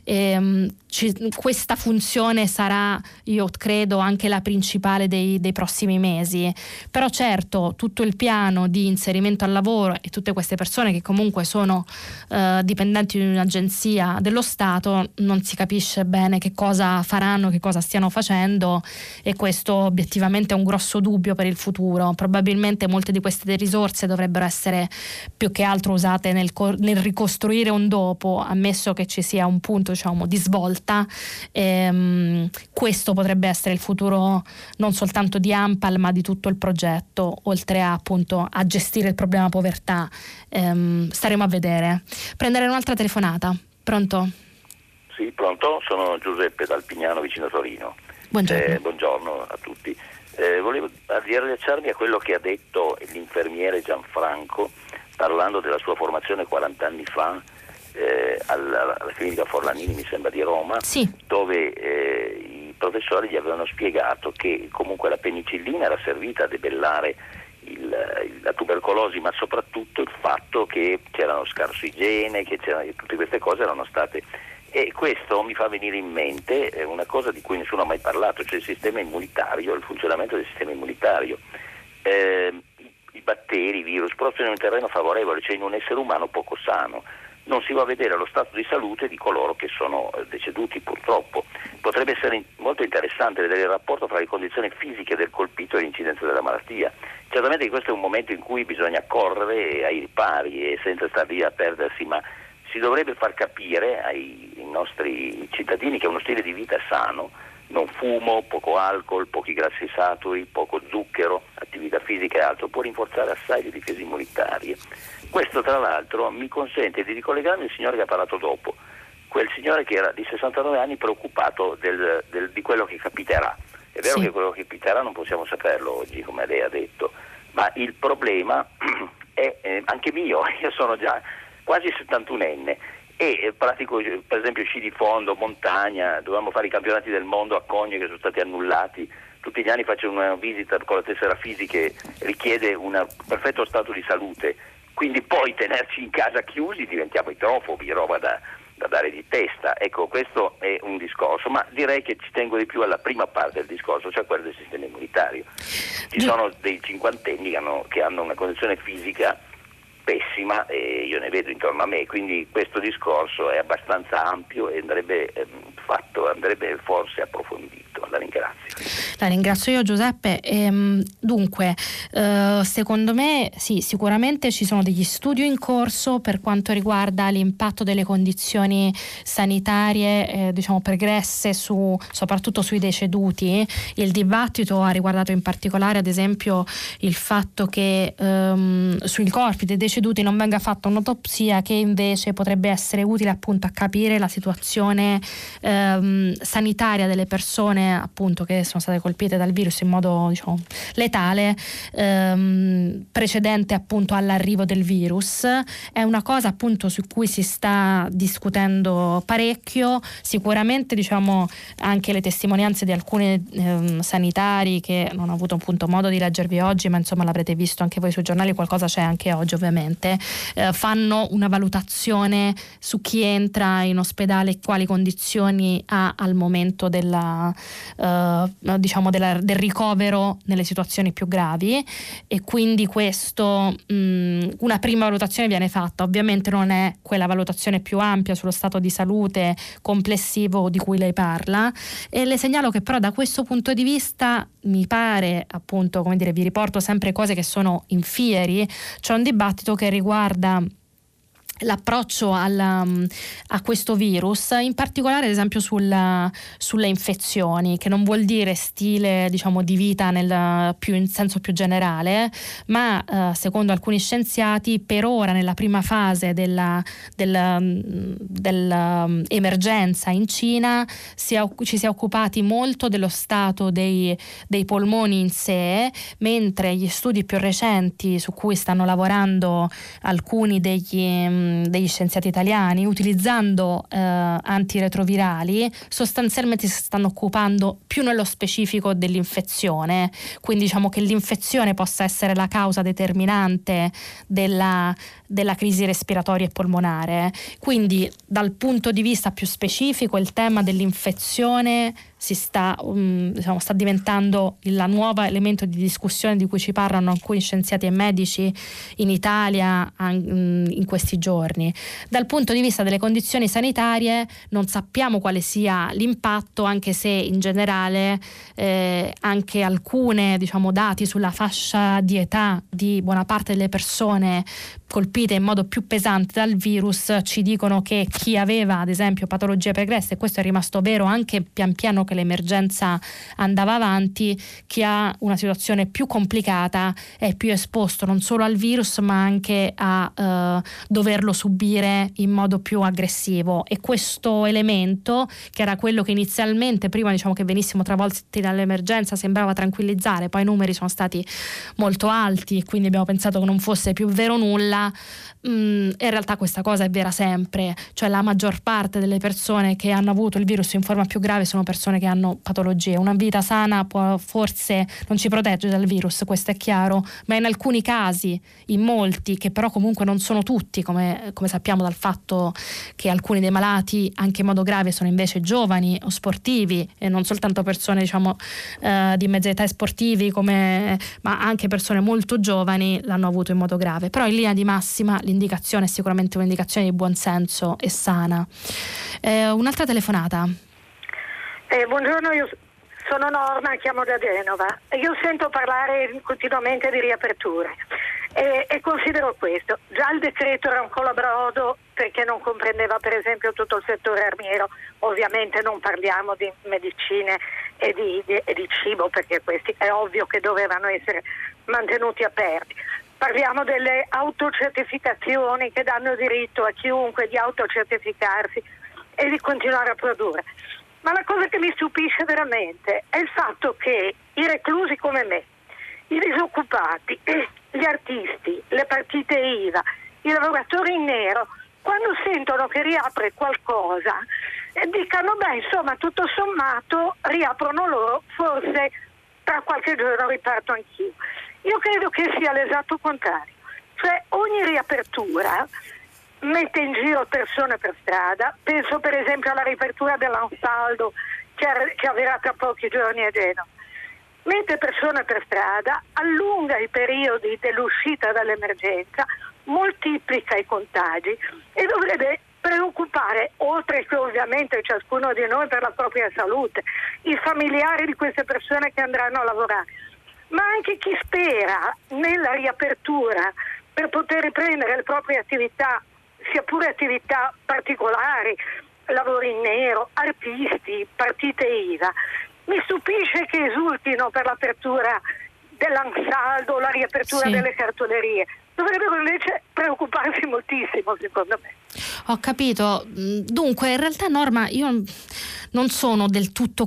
Ehm, ci, questa funzione sarà, io credo, anche la principale dei, dei prossimi mesi. Però certo tutto il piano di inserimento al lavoro e tutte queste persone che comunque sono eh, dipendenti di un'agenzia dello Stato, non si capisce bene che cosa faranno, che cosa stiano facendo e questo obiettivamente è un grosso dubbio per il futuro. Probabilmente molte di queste risorse dovrebbero essere più che altro usate nel, nel ricostruire un dopo, ammesso che ci sia un punto diciamo, di svolta volta. Ehm, questo potrebbe essere il futuro non soltanto di Ampal ma di tutto il progetto, oltre a, appunto a gestire il problema povertà. Ehm, staremo a vedere. Prendere un'altra telefonata. Pronto? Sì, pronto, sono Giuseppe dal Pignano vicino a Torino. Buongiorno. Eh, buongiorno a tutti. Eh, volevo riallacciarmi a quello che ha detto l'infermiere Gianfranco parlando della sua formazione 40 anni fa eh, alla, alla, clinica Forlanini, mi sembra di Roma, sì. dove eh, i professori gli avevano spiegato che comunque la penicillina era servita a debellare il, la tubercolosi, ma soprattutto il fatto che c'erano scarso igiene, che tutte queste cose erano state e questo mi fa venire in mente eh, una cosa di cui nessuno ha mai parlato, cioè il sistema immunitario, il funzionamento del sistema immunitario. Eh, I batteri, i virus prosperano in un terreno favorevole, cioè in un essere umano poco sano. Non si va a vedere lo stato di salute di coloro che sono eh, deceduti purtroppo. Potrebbe essere molto interessante vedere il rapporto tra le condizioni fisiche del colpito e l'incidenza della malattia. Certamente questo è un momento in cui bisogna correre ai ripari e senza stare lì a perdersi, ma si dovrebbe far capire ai nostri cittadini che uno stile di vita sano, non fumo, poco alcol, pochi grassi saturi, poco zucchero, attività fisica e altro, può rinforzare assai le difese immunitarie. Questo tra l'altro mi consente di ricollegarmi al signore che ha parlato dopo, quel signore che era di 69 anni preoccupato del, del, di quello che capiterà. È vero sì. che quello che capiterà non possiamo saperlo oggi, come lei ha detto, ma il problema è eh, anche mio, io sono già quasi 71enne e eh, pratico per esempio sci di fondo, montagna, dovevamo fare i campionati del mondo a Cogne che sono stati annullati. Tutti gli anni faccio una visita con la tessera fisica che richiede un perfetto stato di salute, quindi poi tenerci in casa chiusi diventiamo itrofobi, roba da, da dare di testa. Ecco, questo è un discorso, ma direi che ci tengo di più alla prima parte del discorso, cioè quella del sistema immunitario. Ci sono dei cinquantenni che hanno, che hanno una condizione fisica pessima e io ne vedo intorno a me, quindi questo discorso è abbastanza ampio e andrebbe ehm, fatto, andrebbe forse approfondito. La ringrazio. La ringrazio io Giuseppe. Ehm, dunque, eh, secondo me sì, sicuramente ci sono degli studi in corso per quanto riguarda l'impatto delle condizioni sanitarie eh, diciamo pregresse su, soprattutto sui deceduti. Il dibattito ha riguardato in particolare ad esempio il fatto che ehm, sui corpi dei deceduti non venga fatta un'autopsia che invece potrebbe essere utile appunto a capire la situazione ehm, sanitaria delle persone appunto che sono state colpite dal virus in modo diciamo letale ehm, precedente appunto all'arrivo del virus. È una cosa appunto su cui si sta discutendo parecchio. Sicuramente diciamo anche le testimonianze di alcuni ehm, sanitari che non ho avuto appunto modo di leggervi oggi ma insomma l'avrete visto anche voi sui giornali qualcosa c'è anche oggi ovviamente eh, fanno una valutazione su chi entra in ospedale e quali condizioni ha al momento della, eh, diciamo della, del ricovero nelle situazioni più gravi. E quindi questo mh, una prima valutazione viene fatta, ovviamente non è quella valutazione più ampia sullo stato di salute complessivo di cui lei parla. E le segnalo che però da questo punto di vista mi pare appunto come dire vi riporto sempre cose che sono in fieri c'è un dibattito che riguarda l'approccio alla, mm, a questo virus, in particolare ad esempio sulla, sulle infezioni, che non vuol dire stile diciamo, di vita nel più, in senso più generale, ma eh, secondo alcuni scienziati per ora nella prima fase della, mm, dell'emergenza in Cina si ci si è occupati molto dello stato dei, dei polmoni in sé, mentre gli studi più recenti su cui stanno lavorando alcuni degli mm, degli scienziati italiani, utilizzando eh, antiretrovirali, sostanzialmente si stanno occupando più nello specifico dell'infezione, quindi diciamo che l'infezione possa essere la causa determinante della, della crisi respiratoria e polmonare. Quindi dal punto di vista più specifico il tema dell'infezione sta, um, diciamo, sta diventando il nuovo elemento di discussione di cui ci parlano alcuni scienziati e medici in Italia in questi giorni. Dal punto di vista delle condizioni sanitarie non sappiamo quale sia l'impatto, anche se in generale eh, anche alcuni diciamo, dati sulla fascia di età di buona parte delle persone colpite in modo più pesante dal virus ci dicono che chi aveva ad esempio patologie pregresse, e questo è rimasto vero anche pian piano che l'emergenza andava avanti, chi ha una situazione più complicata è più esposto non solo al virus ma anche a eh, doverlo subire in modo più aggressivo. E questo elemento che era quello che inizialmente prima diciamo che venissimo travolti dall'emergenza sembrava tranquillizzare, poi i numeri sono stati molto alti e quindi abbiamo pensato che non fosse più vero nulla, mm, in realtà questa cosa è vera sempre, cioè la maggior parte delle persone che hanno avuto il virus in forma più grave sono persone che hanno patologie. Una vita sana può, forse non ci protegge dal virus, questo è chiaro, ma in alcuni casi, in molti, che però comunque non sono tutti, come, come sappiamo dal fatto che alcuni dei malati anche in modo grave sono invece giovani o sportivi e non soltanto persone diciamo eh, di mezza età sportivi come, ma anche persone molto giovani l'hanno avuto in modo grave però in linea di massima l'indicazione è sicuramente un'indicazione di buon senso e sana eh, un'altra telefonata eh, buongiorno io sono Norma chiamo da Genova io sento parlare continuamente di riaperture e, e, considero questo. Già il decreto era un colabrodo perché non comprendeva per esempio tutto il settore armiero, ovviamente non parliamo di medicine e di, di, e di cibo perché questi è ovvio che dovevano essere mantenuti aperti. Parliamo delle autocertificazioni che danno diritto a chiunque di autocertificarsi e di continuare a produrre. Ma la cosa che mi stupisce veramente è il fatto che i reclusi come me, i disoccupati, gli artisti, le partite IVA, i lavoratori in nero, quando sentono che riapre qualcosa, eh, dicano beh insomma tutto sommato riaprono loro, forse tra qualche giorno riparto anch'io. Io credo che sia l'esatto contrario, cioè ogni riapertura mette in giro persone per strada, penso per esempio alla riapertura dell'Ansaldo che, che avverrà tra pochi giorni a Genova. Mette persone per strada, allunga i periodi dell'uscita dall'emergenza, moltiplica i contagi e dovrebbe preoccupare, oltre che ovviamente ciascuno di noi per la propria salute, i familiari di queste persone che andranno a lavorare, ma anche chi spera nella riapertura per poter riprendere le proprie attività, sia pure attività particolari, lavori in nero, artisti, partite IVA mi stupisce che esultino per l'apertura dell'ansaldo, la riapertura sì. delle cartolerie. Dovrebbero invece preoccuparsi moltissimo, secondo me. Ho capito. Dunque, in realtà, Norma, io non sono del tutto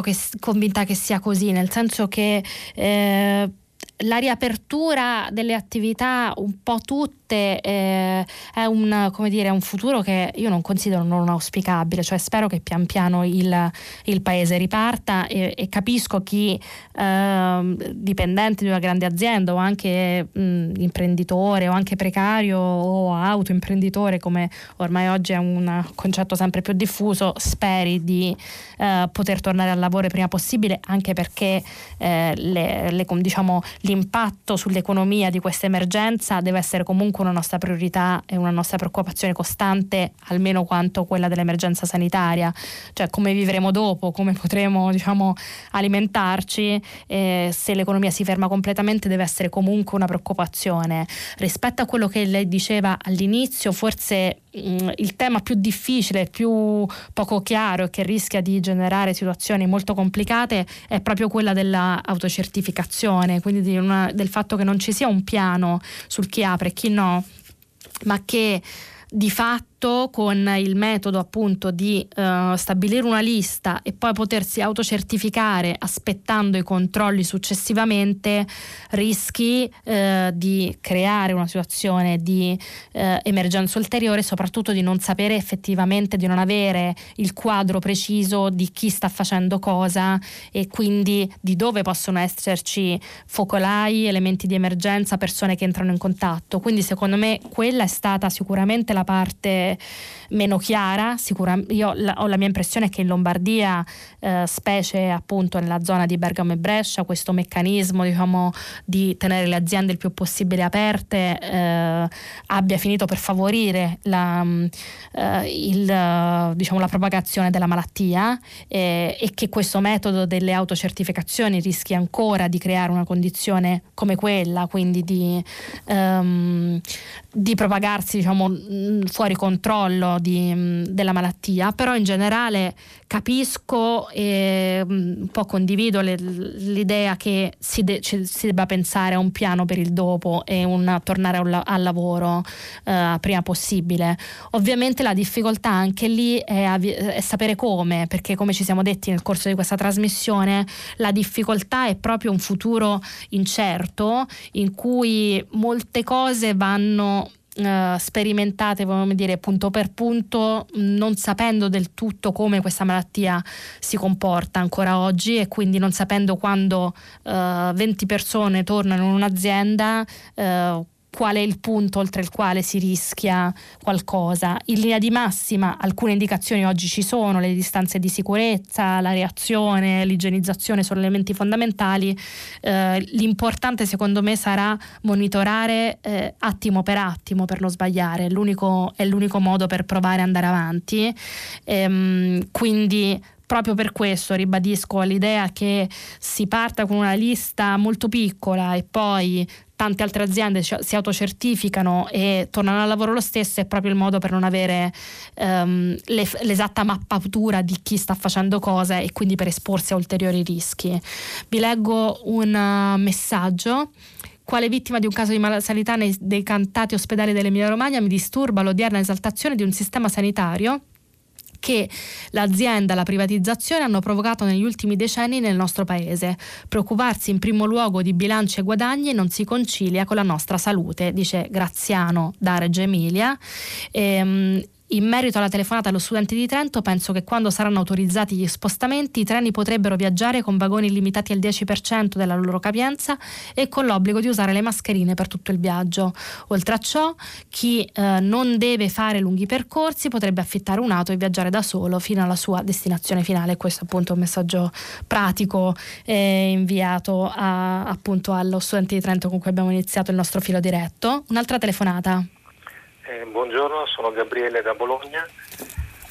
che, convinta che sia così, nel senso che. Eh, la riapertura delle attività un po' tutte eh, è un, dire, un, futuro che io non considero non auspicabile, cioè spero che pian piano il, il paese riparta e, e capisco chi eh, dipendente di una grande azienda o anche mh, imprenditore o anche precario o autoimprenditore come ormai oggi è un concetto sempre più diffuso, speri di eh, poter tornare al lavoro il prima possibile anche perché eh, le, le, diciamo, l'impatto sull'economia di questa emergenza deve essere comunque una nostra priorità e una nostra preoccupazione costante, almeno quanto quella dell'emergenza sanitaria, cioè come vivremo dopo, come potremo diciamo, alimentarci, eh, se l'economia si ferma completamente deve essere comunque una preoccupazione. Rispetto a quello che lei diceva all'inizio, forse il tema più difficile, più poco chiaro e che rischia di generare situazioni molto complicate è proprio quella dell'autocertificazione, quindi una, del fatto che non ci sia un piano sul chi apre e chi no ma che di fatto fatto con il metodo appunto di uh, stabilire una lista e poi potersi autocertificare aspettando i controlli successivamente, rischi uh, di creare una situazione di uh, emergenza ulteriore, soprattutto di non sapere effettivamente, di non avere il quadro preciso di chi sta facendo cosa e quindi di dove possono esserci focolai, elementi di emergenza, persone che entrano in contatto. Quindi secondo me quella è stata sicuramente la parte meno chiara. Sicura, io la, ho la mia impressione che in Lombardia, eh, specie appunto nella zona di Bergamo e Brescia, questo meccanismo diciamo, di tenere le aziende il più possibile aperte eh, abbia finito per favorire la, eh, il, diciamo, la propagazione della malattia eh, e che questo metodo delle autocertificazioni rischi ancora di creare una condizione come quella, quindi di, um, di propagarsi diciamo, mm, fuori controllo di, mm, della malattia, però in generale capisco e mm, un po' condivido le, l'idea che si, de, si, debba pensare a un piano per il dopo e un, tornare un, al lavoro eh, prima possibile. Ovviamente la difficoltà anche lì è, è sapere come, perché come ci siamo detti nel corso di questa trasmissione, la difficoltà è proprio un futuro incerto in cui molte cose vanno Uh, sperimentate, vogliamo dire, punto per punto, non sapendo del tutto come questa malattia si comporta ancora oggi e quindi non sapendo quando uh, 20 persone tornano in un'azienda. Uh, qual è il punto oltre il quale si rischia qualcosa. In linea di massima alcune indicazioni oggi ci sono, le distanze di sicurezza, la reazione, l'igienizzazione sono elementi fondamentali. Eh, l'importante secondo me sarà monitorare eh, attimo per attimo per non sbagliare, l'unico, è l'unico modo per provare ad andare avanti. Ehm, quindi proprio per questo ribadisco l'idea che si parta con una lista molto piccola e poi tante altre aziende si autocertificano e tornano al lavoro lo stesso, è proprio il modo per non avere um, le, l'esatta mappatura di chi sta facendo cosa e quindi per esporsi a ulteriori rischi. Vi leggo un uh, messaggio quale vittima di un caso di malasanità nei decantati ospedali dell'Emilia Romagna mi disturba l'odierna esaltazione di un sistema sanitario che l'azienda, la privatizzazione hanno provocato negli ultimi decenni nel nostro paese. Preoccuparsi in primo luogo di bilanci e guadagni non si concilia con la nostra salute, dice Graziano da Reggio Emilia. Ehm, in merito alla telefonata allo studente di Trento, penso che quando saranno autorizzati gli spostamenti, i treni potrebbero viaggiare con vagoni limitati al 10% della loro capienza e con l'obbligo di usare le mascherine per tutto il viaggio. Oltre a ciò, chi eh, non deve fare lunghi percorsi potrebbe affittare un'auto e viaggiare da solo fino alla sua destinazione finale. Questo appunto è un messaggio pratico eh, inviato a, appunto allo studente di Trento con cui abbiamo iniziato il nostro filo diretto. Un'altra telefonata. Eh, buongiorno, sono Gabriele da Bologna.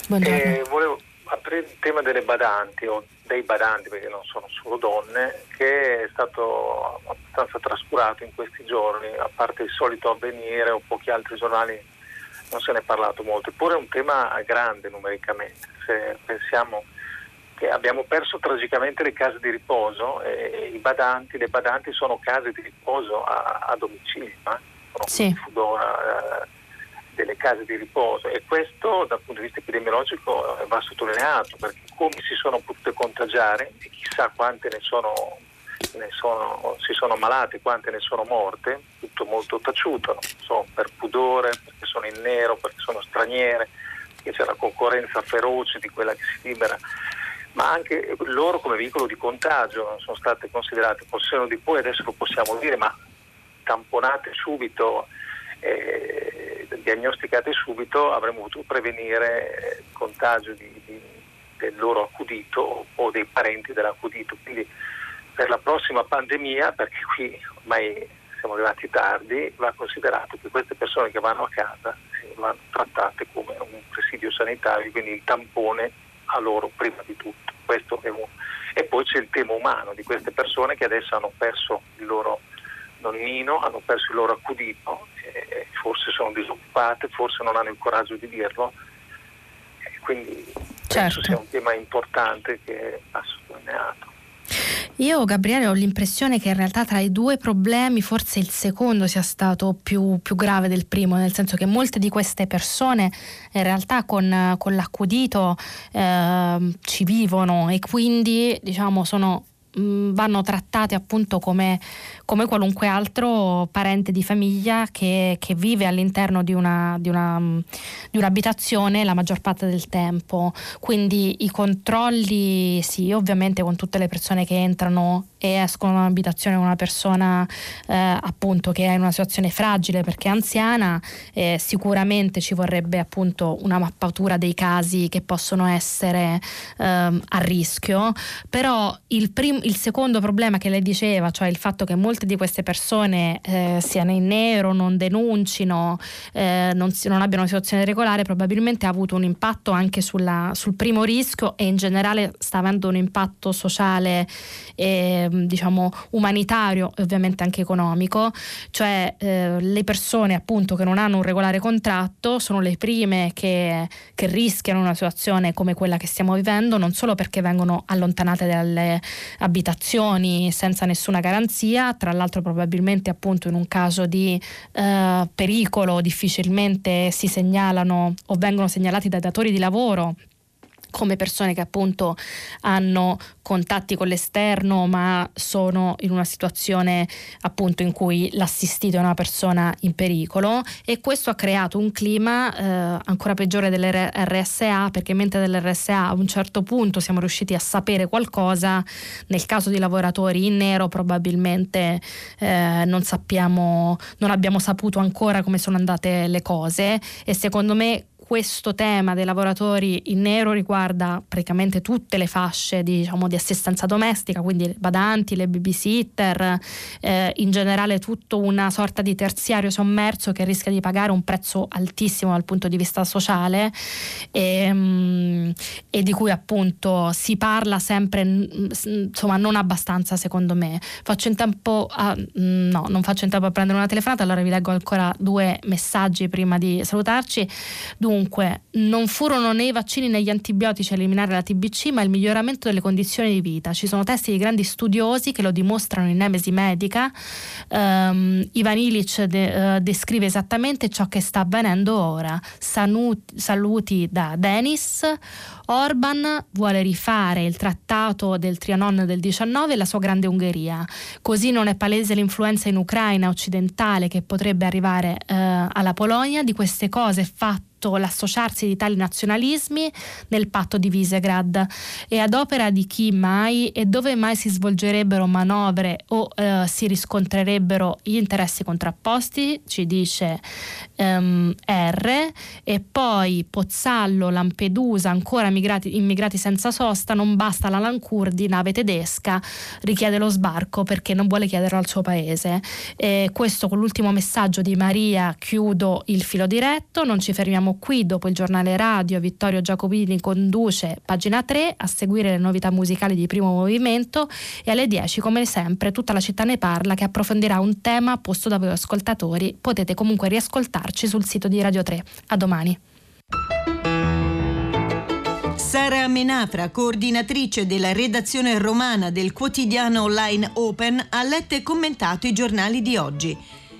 Buongiorno. Eh, volevo aprire il tema delle badanti o dei badanti, perché non sono solo donne, che è stato abbastanza trascurato in questi giorni, a parte il solito avvenire o pochi altri giornali non se ne è parlato molto, eppure è un tema grande numericamente. Se pensiamo che abbiamo perso tragicamente le case di riposo e i badanti, le badanti sono case di riposo a, a domicilio, eh? sì. Fudora, eh, delle case di riposo e questo dal punto di vista epidemiologico va sottolineato perché come si sono potute contagiare e chissà quante ne sono, ne sono, si sono ammalate, quante ne sono morte, tutto molto taciuto, so, per pudore, perché sono in nero, perché sono straniere, perché c'è una concorrenza feroce di quella che si libera. Ma anche loro come veicolo di contagio non sono state considerate, possono di poi adesso lo possiamo dire, ma tamponate subito eh, diagnosticate subito avremmo potuto prevenire il contagio di, di, del loro accudito o dei parenti dell'accudito. Quindi per la prossima pandemia, perché qui ormai siamo arrivati tardi, va considerato che queste persone che vanno a casa vanno trattate come un presidio sanitario, quindi il tampone a loro prima di tutto. Un... E poi c'è il tema umano di queste persone che adesso hanno perso il loro nonnino, hanno perso il loro accudito, eh, forse sono disoccupate, forse non hanno il coraggio di dirlo, eh, quindi certo. penso sia un tema importante che va sottolineato. Io, Gabriele, ho l'impressione che in realtà tra i due problemi forse il secondo sia stato più, più grave del primo, nel senso che molte di queste persone in realtà con, con l'accudito eh, ci vivono e quindi diciamo sono Mm, vanno trattate appunto come, come, qualunque altro parente di famiglia che, che vive all'interno di, una, di, una, di, un'abitazione la maggior parte del tempo. Quindi i controlli, sì, ovviamente con tutte le persone che entrano e escono da un'abitazione una persona eh, appunto che è in una situazione fragile perché è anziana, eh, sicuramente ci vorrebbe appunto una mappatura dei casi che possono essere eh, a rischio, però il, prim- il, secondo problema che lei diceva, cioè il fatto che molte di queste persone eh, siano in nero, non denuncino, eh, non, si- non, abbiano una situazione regolare, probabilmente ha avuto un impatto anche sulla, sul primo rischio e in generale sta avendo un impatto sociale. Eh, eh, diciamo umanitario e ovviamente anche economico, cioè eh, le persone appunto che non hanno un regolare contratto sono le prime che, che rischiano una situazione come quella che stiamo vivendo, non solo perché vengono allontanate dalle abitazioni senza nessuna garanzia, tra l'altro probabilmente appunto in un caso di eh, pericolo difficilmente si segnalano o vengono segnalati dai datori di lavoro come persone che appunto hanno contatti con l'esterno ma sono in una situazione appunto in cui l'assistito è una persona in pericolo. E questo ha creato un clima eh, ancora peggiore dell'RSA perché mentre dell'RSA a un certo punto siamo riusciti a sapere qualcosa nel caso di lavoratori in nero probabilmente eh, non sappiamo non abbiamo saputo ancora come sono andate le cose. E secondo me questo tema dei lavoratori in nero riguarda praticamente tutte le fasce di, diciamo, di assistenza domestica, quindi badanti, le babysitter, eh, in generale tutto una sorta di terziario sommerso che rischia di pagare un prezzo altissimo dal punto di vista sociale e, um, e di cui appunto si parla sempre, insomma non abbastanza secondo me. Faccio in tempo a, no, non faccio in tempo a prendere una telefonata, allora vi leggo ancora due messaggi prima di salutarci. Dunque, Dunque, non furono né i vaccini né gli antibiotici a eliminare la TBC, ma il miglioramento delle condizioni di vita. Ci sono testi di grandi studiosi che lo dimostrano in Nemesi Medica. Um, Ivan Ilic de, uh, descrive esattamente ciò che sta avvenendo ora. Sanuti, saluti da Denis. Orban vuole rifare il trattato del Trianon del 19 e la sua grande Ungheria. Così non è palese l'influenza in Ucraina occidentale che potrebbe arrivare uh, alla Polonia. Di queste cose fatte l'associarsi di tali nazionalismi nel patto di Visegrad e ad opera di chi mai e dove mai si svolgerebbero manovre o eh, si riscontrerebbero gli interessi contrapposti, ci dice um, R, e poi Pozzallo, Lampedusa, ancora migrati, immigrati senza sosta, non basta la Lancurdi, nave tedesca, richiede lo sbarco perché non vuole chiederlo al suo paese. E questo con l'ultimo messaggio di Maria chiudo il filo diretto, non ci fermiamo qui dopo il giornale radio. Vittorio Giacobini conduce pagina 3 a seguire le novità musicali di primo movimento e alle 10 come sempre tutta la città ne parla che approfondirà un tema posto da voi ascoltatori. Potete comunque riascoltarci sul sito di Radio 3. A domani. Sara Menafra, coordinatrice della redazione romana del quotidiano online Open, ha letto e commentato i giornali di oggi.